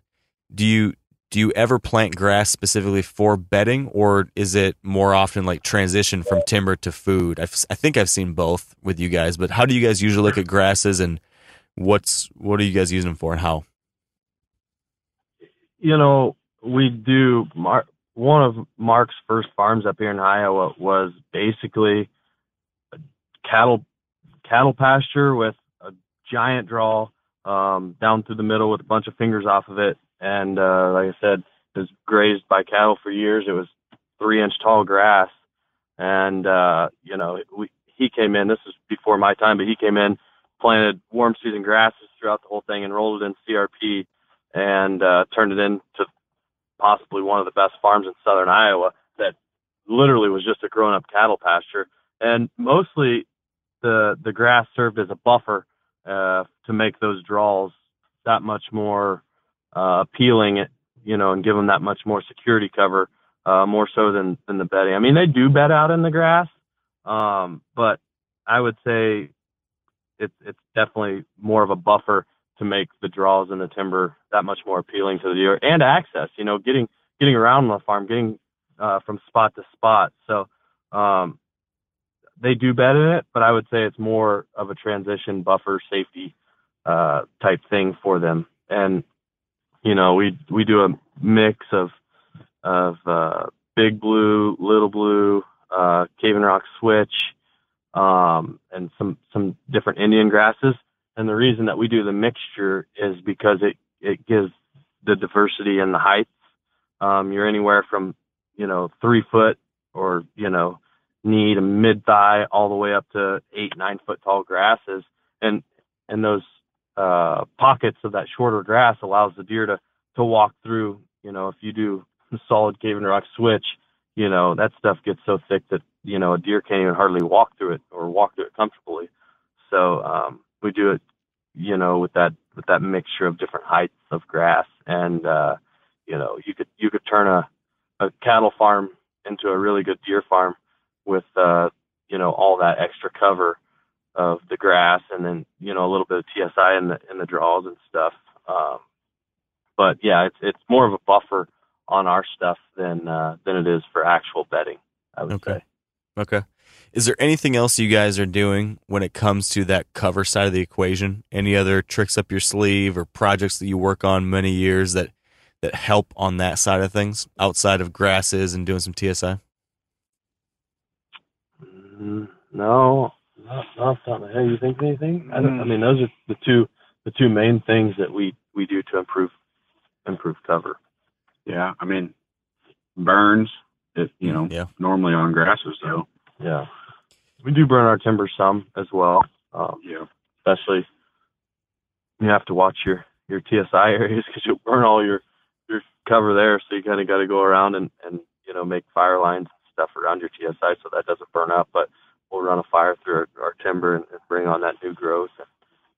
[SPEAKER 4] do you do? You ever plant grass specifically for bedding, or is it more often like transition from timber to food? I've, I think I've seen both with you guys, but how do you guys usually look at grasses, and what's what are you guys using them for, and how?
[SPEAKER 5] You know, we do. Mark, one of Mark's first farms up here in Iowa was basically cattle cattle pasture with a giant draw um, down through the middle with a bunch of fingers off of it. And uh, like I said, it was grazed by cattle for years. It was three inch tall grass, and uh, you know we, he came in. This is before my time, but he came in, planted warm season grasses throughout the whole thing, and rolled it in CRP, and uh, turned it into possibly one of the best farms in southern Iowa. That literally was just a grown up cattle pasture, and mostly the the grass served as a buffer uh, to make those draws that much more uh, appealing, it, you know, and give them that much more security cover, uh, more so than than the bedding. I mean, they do bed out in the grass, um, but I would say it's it's definitely more of a buffer to make the draws in the timber that much more appealing to the deer and access. You know, getting getting around the farm, getting uh, from spot to spot. So um, they do bed in it, but I would say it's more of a transition buffer safety uh, type thing for them. And you know, we we do a mix of of uh, big blue, little blue, uh, Cave-in-Rock switch, um, and some some different Indian grasses. And the reason that we do the mixture is because it it gives the diversity and the heights. Um, you're anywhere from you know three foot or you know knee to mid thigh all the way up to eight nine foot tall grasses and and those uh pockets of that shorter grass allows the deer to to walk through. You know if you do (laughs) solid Cave-in-Rock switch you know that stuff gets so thick that you know a deer can't even hardly walk through it or walk through it comfortably. So um we do it you know with that with that mixture of different heights of grass and uh you know you could you could turn a a cattle farm into a really good deer farm with uh, you know all that extra cover of the grass, and then you know a little bit of TSI in the in the draws and stuff. Um, but yeah, it's it's more of a buffer on our stuff than uh, than it is for actual bedding. I would
[SPEAKER 4] okay.
[SPEAKER 5] say.
[SPEAKER 4] Okay. Is there anything else you guys are doing when it comes to that cover side of the equation? Any other tricks up your sleeve or projects that you work on many years that that help on that side of things outside of grasses and doing some TSI?
[SPEAKER 5] Mm, no, not, not off the top of my head. You think anything? I, I mean, those are the two the two main things that we we do to improve improve cover.
[SPEAKER 6] Yeah, I mean, burns. It you know
[SPEAKER 4] yeah.
[SPEAKER 6] normally on grasses though.
[SPEAKER 5] Yeah, we do burn our timber some as well. Um,
[SPEAKER 6] yeah,
[SPEAKER 5] especially you have to watch your your TSI areas (laughs) because you'll burn all your your cover there. So you kind of got to go around and and you know make fire lines stuff around your TSI so that doesn't burn up. But we'll run a fire through our, our timber and, and bring on that new growth.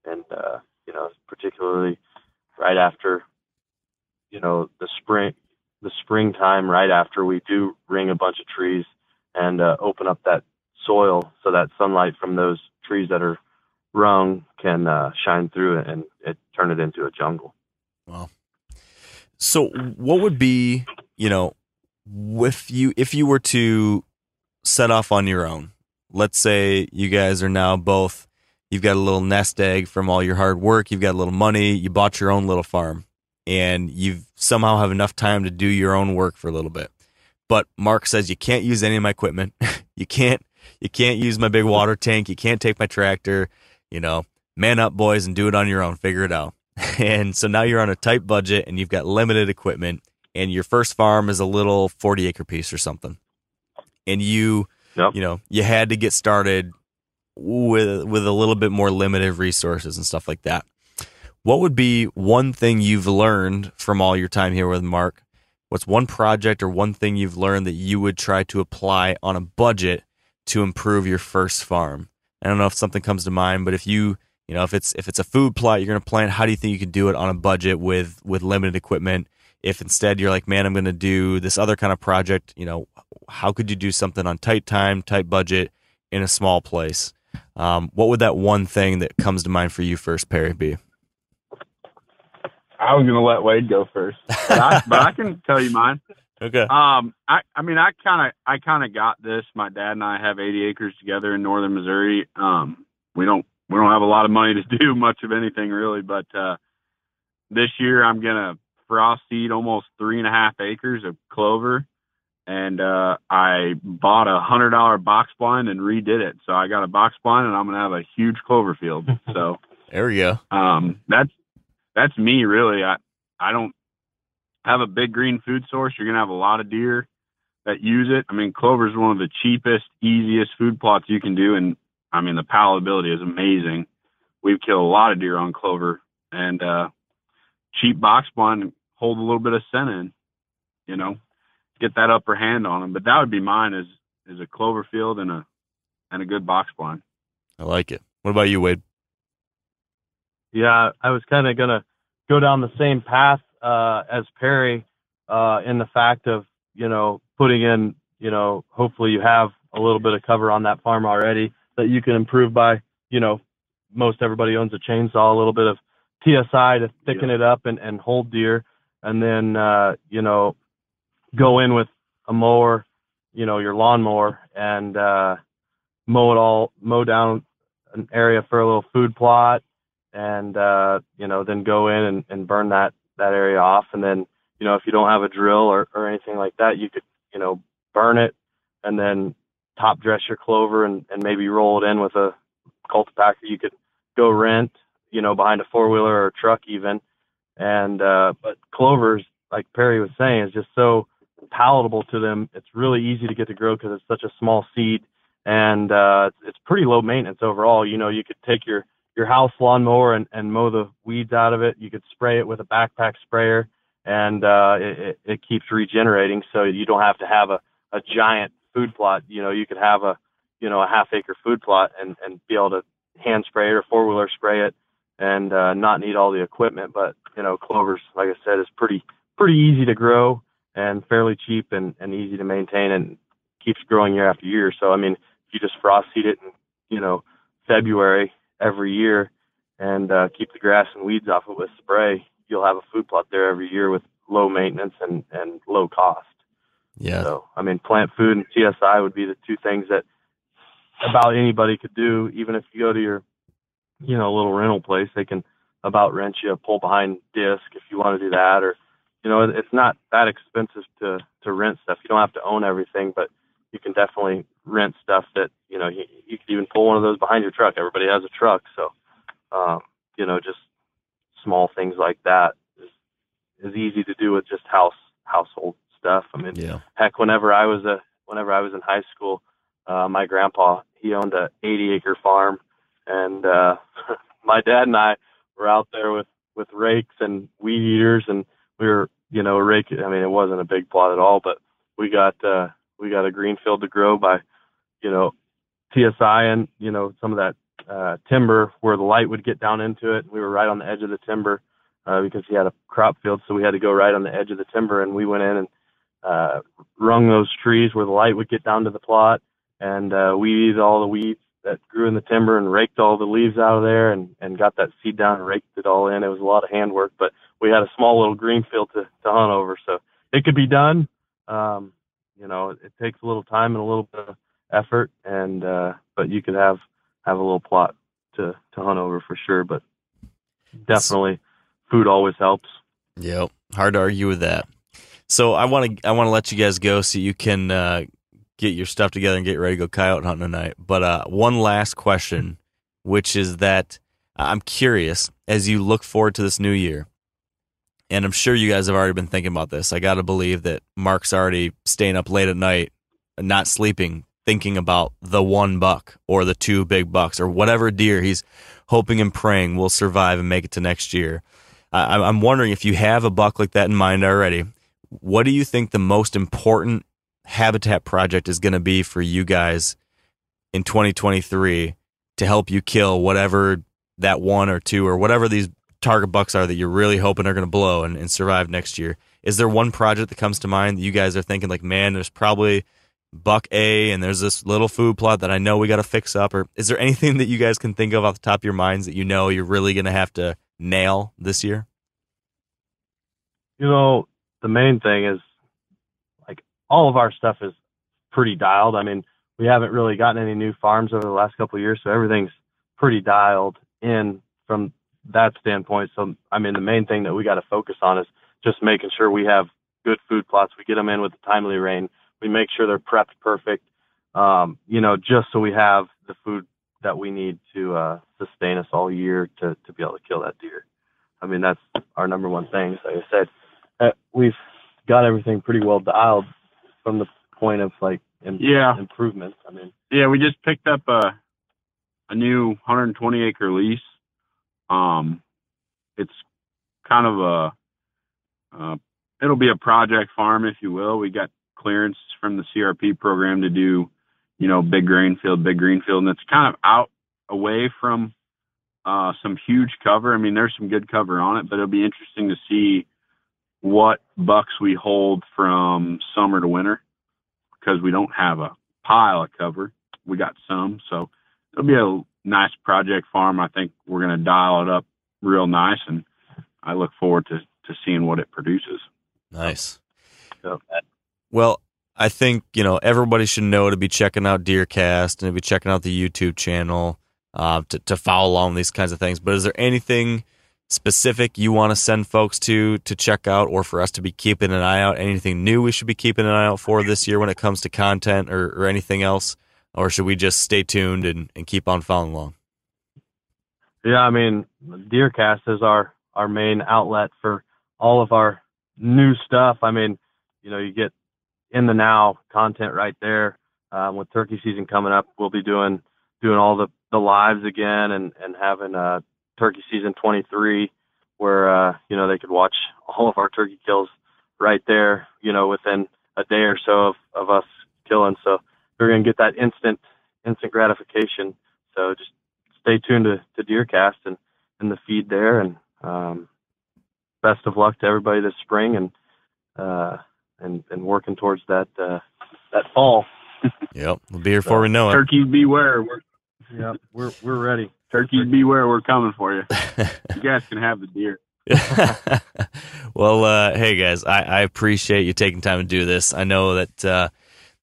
[SPEAKER 5] And, and uh, you know, particularly right after, you know, the spring, the springtime, right after we do ring a bunch of trees and uh, open up that soil so that sunlight from those trees that are rung can uh, shine through it and it turn it into a jungle.
[SPEAKER 4] Wow. So, what would be, you know, if you if you were to set off on your own, let's say you guys are now both you've got a little nest egg from all your hard work, you've got a little money, you bought your own little farm, and you somehow have enough time to do your own work for a little bit. But Mark says you can't use any of my equipment. (laughs) you can't you can't use my big water tank, you can't take my tractor, you know, man up boys and do it on your own, figure it out. (laughs) And so now you're on a tight budget and you've got limited equipment and your first farm is a little 40 acre piece or something and you
[SPEAKER 5] yep.
[SPEAKER 4] you know you had to get started with with a little bit more limited resources and stuff like that What would be one thing you've learned from all your time here with Mark? What's one project or one thing you've learned that you would try to apply on a budget to improve your first farm? I don't know if something comes to mind, but if you you know if it's if it's a food plot you're going to plant, how do you think you can do it on a budget with with limited equipment? If instead you're like, man, I'm going to do this other kind of project, you know, how could you do something on tight time, tight budget in a small place? Um, what would that one thing that comes to mind for you first, Perry, be?
[SPEAKER 6] I was gonna let Wade go first, but I, but I can tell you mine. (laughs)
[SPEAKER 4] Okay.
[SPEAKER 6] Um, I, I mean, I kind of, I kind of got this. My dad and I have 80 acres together in northern Missouri. Um, we don't, we don't have a lot of money to do (laughs) much of anything really, but uh, this year I'm gonna frost seed almost three and a half acres of clover, and uh, I bought a hundred dollar box blind and redid it. So I got a box blind, and I'm gonna have a huge clover field. (laughs) So
[SPEAKER 4] there we go.
[SPEAKER 6] um, that's that's me really. I I don't have a big green food source. You're gonna have a lot of deer that use it. I mean, clover is one of the cheapest, easiest food plots you can do, and I mean the palatability is amazing. We've killed a lot of deer on clover, and uh, cheap box blind hold a little bit of scent in, you know, get that upper hand on them. But that would be mine is is a clover field and a and a good box blind.
[SPEAKER 4] I like it. What about you, Wade?
[SPEAKER 5] Yeah, I was kind of gonna go down the same path uh, as Perry uh, in the fact of you know putting in you know hopefully you have a little bit of cover on that farm already that you can improve by you know most everybody owns a chainsaw a little bit of TSI to thicken it up and, and hold deer and then uh, you know go in with a mower you know your lawnmower and uh, mow it all mow down an area for a little food plot and uh, you know then go in and, and burn that that area off. And then you know if you don't have a drill or, or anything like that you could you know burn it and then top dress your clover and, and maybe roll it in with a cultipacker. You could go rent you know behind a four wheeler or a truck even and uh but clovers like perry was saying is just so palatable to them it's really easy to get to grow because it's such a small seed and uh it's, pretty low maintenance overall you know you could take your your house lawnmower and, and mow the weeds out of it. You could spray it with a backpack sprayer, and uh, it, it, it keeps regenerating. So you don't have to have a, a giant food plot. You know, you could have a you know a half acre food plot and and be able to hand spray it or four wheeler spray it, and uh, not need all the equipment. But you know, clovers, like I said, is pretty pretty easy to grow and fairly cheap and, and easy to maintain and keeps growing year after year. So I mean, if you just frost seed it in you know February every year and uh, keep the grass and weeds off it with spray, you'll have a food plot there every year with low maintenance and, and low cost.
[SPEAKER 4] Yeah.
[SPEAKER 5] So, I mean, plant food and TSI would be the two things that about anybody could do. Even if you go to your, you know, a little rental place, they can about rent you a pull behind disc if you want to do that, or, you know, it's not that expensive to to rent stuff. You don't have to own everything, but you can definitely rent stuff that you know you, you could even pull one of those behind your truck. Everybody has a truck, so um, you know just small things like that is, is easy to do with just house household stuff. I mean,
[SPEAKER 4] Yeah.
[SPEAKER 5] heck, whenever I was a whenever I was in high school, uh, my grandpa he owned a 80 acre farm, and uh, (laughs) my dad and I were out there with with rakes and weed eaters, and we were you know raking. I mean, it wasn't a big plot at all, but we got uh, we got a green field to grow by you know TSI and you know some of that uh, timber where the light would get down into it. We were right on the edge of the timber uh, because he had a crop field, so we had to go right on the edge of the timber, and we went in and uh, wrung those trees where the light would get down to the plot, and uh, weeded all the weeds that grew in the timber and raked all the leaves out of there and, and got that seed down and raked it all in. It was a lot of handwork, but we had a small little green field to, to hunt over, so it could be done. Um, you know, it, it takes a little time and a little bit of effort, and uh, but you could have have a little plot to to hunt over for sure. But definitely, food always helps.
[SPEAKER 4] Yep. Hard to argue with that. So I want to I want to let you guys go so you can uh, get your stuff together and get ready to go coyote hunting tonight. But uh, one last question, which is that I'm curious as you look forward to this new year, and I'm sure you guys have already been thinking about this. I got to believe that Mark's already staying up late at night, not sleeping, thinking about the one buck or the two big bucks or whatever deer he's hoping and praying will survive and make it to next year. I, I'm wondering if you have a buck like that in mind already. What do you think the most important habitat project is going to be for you guys in 2023 to help you kill whatever that one or two or whatever these target bucks are that you're really hoping are going to blow and, and survive next year? Is there one project that comes to mind that you guys are thinking like, man, there's probably buck A and there's this little food plot that I know we got to fix up? Or is there anything that you guys can think of off the top of your minds that you know you're really going to have to nail this year?
[SPEAKER 5] You know, the main thing is all of our stuff is pretty dialed. I mean, we haven't really gotten any new farms over the last couple of years, so everything's pretty dialed in from that standpoint. So, I mean, the main thing that we got to focus on is just making sure we have good food plots. We get them in with the timely rain. We make sure they're prepped perfect. Um, you know, just so we have the food that we need to uh, sustain us all year to to be able to kill that deer. I mean, that's our number one thing. Like I said, uh, we've got everything pretty well dialed from the point of like Im-
[SPEAKER 6] Yeah.
[SPEAKER 5] improvements. I mean,
[SPEAKER 6] Yeah, we just picked up a a new 120 acre lease. Um, it's kind of a uh, it'll be a project farm, if you will. We got clearance from the CRP program to do, you know, big grain field, big green field, and it's kind of out away from uh, some huge cover. I mean, there's some good cover on it, but it'll be interesting to see what bucks we hold from summer to winter because we don't have a pile of cover. We got some, so it'll be a nice project farm. I think we're going to dial it up real nice, and I look forward to to seeing what it produces.
[SPEAKER 4] Nice.
[SPEAKER 5] so
[SPEAKER 4] Well, I think you know everybody should know to be checking out Deercast and to be checking out the YouTube channel uh, to to follow along these kinds of things. But is there anything specific you want to send folks to to check out, or for us to be keeping an eye out? Anything new we should be keeping an eye out for this year when it comes to content or, or anything else, or should we just stay tuned and, and keep on following along?
[SPEAKER 5] Yeah, I mean, Deercast is our our main outlet for all of our new stuff. I mean, you know, you get in the now content right there. Um, with turkey season coming up, we'll be doing doing all the the lives again and and having uh turkey season 23 where uh you know they could watch all of our turkey kills right there you know within a day or so of of us killing so they're going to get that instant instant gratification so just stay tuned to, to Deercast and, and the feed there. And um, best of luck to everybody this spring and uh, and and working towards that uh, that fall. (laughs)
[SPEAKER 4] Yep, we'll be here before we know it.
[SPEAKER 6] Turkeys beware! We're,
[SPEAKER 5] Yeah, we're we're ready.
[SPEAKER 6] Turkeys beware! We're coming for you. You (laughs) guys can have the deer. (laughs)
[SPEAKER 4] well, uh, hey guys, I, I appreciate you taking time to do this. I know that uh,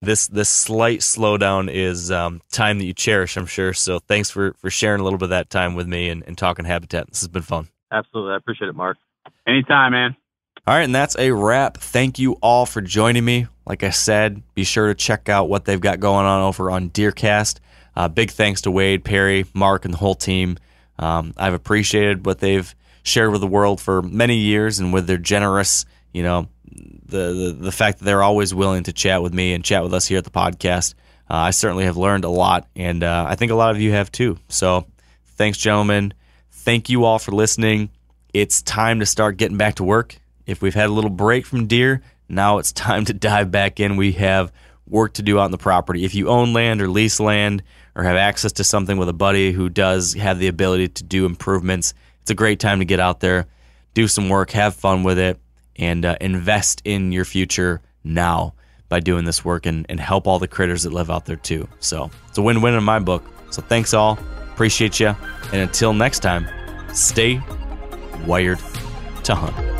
[SPEAKER 4] this this slight slowdown is um, time that you cherish, I'm sure. So thanks for for sharing a little bit of that time with me and, and talking habitat. This has been fun.
[SPEAKER 5] Absolutely, I appreciate it, Mark.
[SPEAKER 6] Anytime, man.
[SPEAKER 4] All right, and that's a wrap. Thank you all for joining me. Like I said, be sure to check out what they've got going on over on Deercast. Uh, big thanks to Wade, Perry, Mark, and the whole team. Um, I've appreciated what they've shared with the world for many years, and with their generous, you know, the the, the fact that they're always willing to chat with me and chat with us here at the podcast. Uh, I certainly have learned a lot, and uh, I think a lot of you have too. So, thanks, gentlemen. Thank you all for listening. It's time to start getting back to work. If we've had a little break from deer, now it's (laughs) time to dive back in. We have work to do out on the property. If you own land or lease land or have access to something with a buddy who does have the ability to do improvements, it's a great time to get out there, do some work, have fun with it, and uh, invest in your future now by doing this work and, and help all the critters that live out there too. So it's a win win in my book. So thanks all. Appreciate you. And until next time, stay wired to hunt.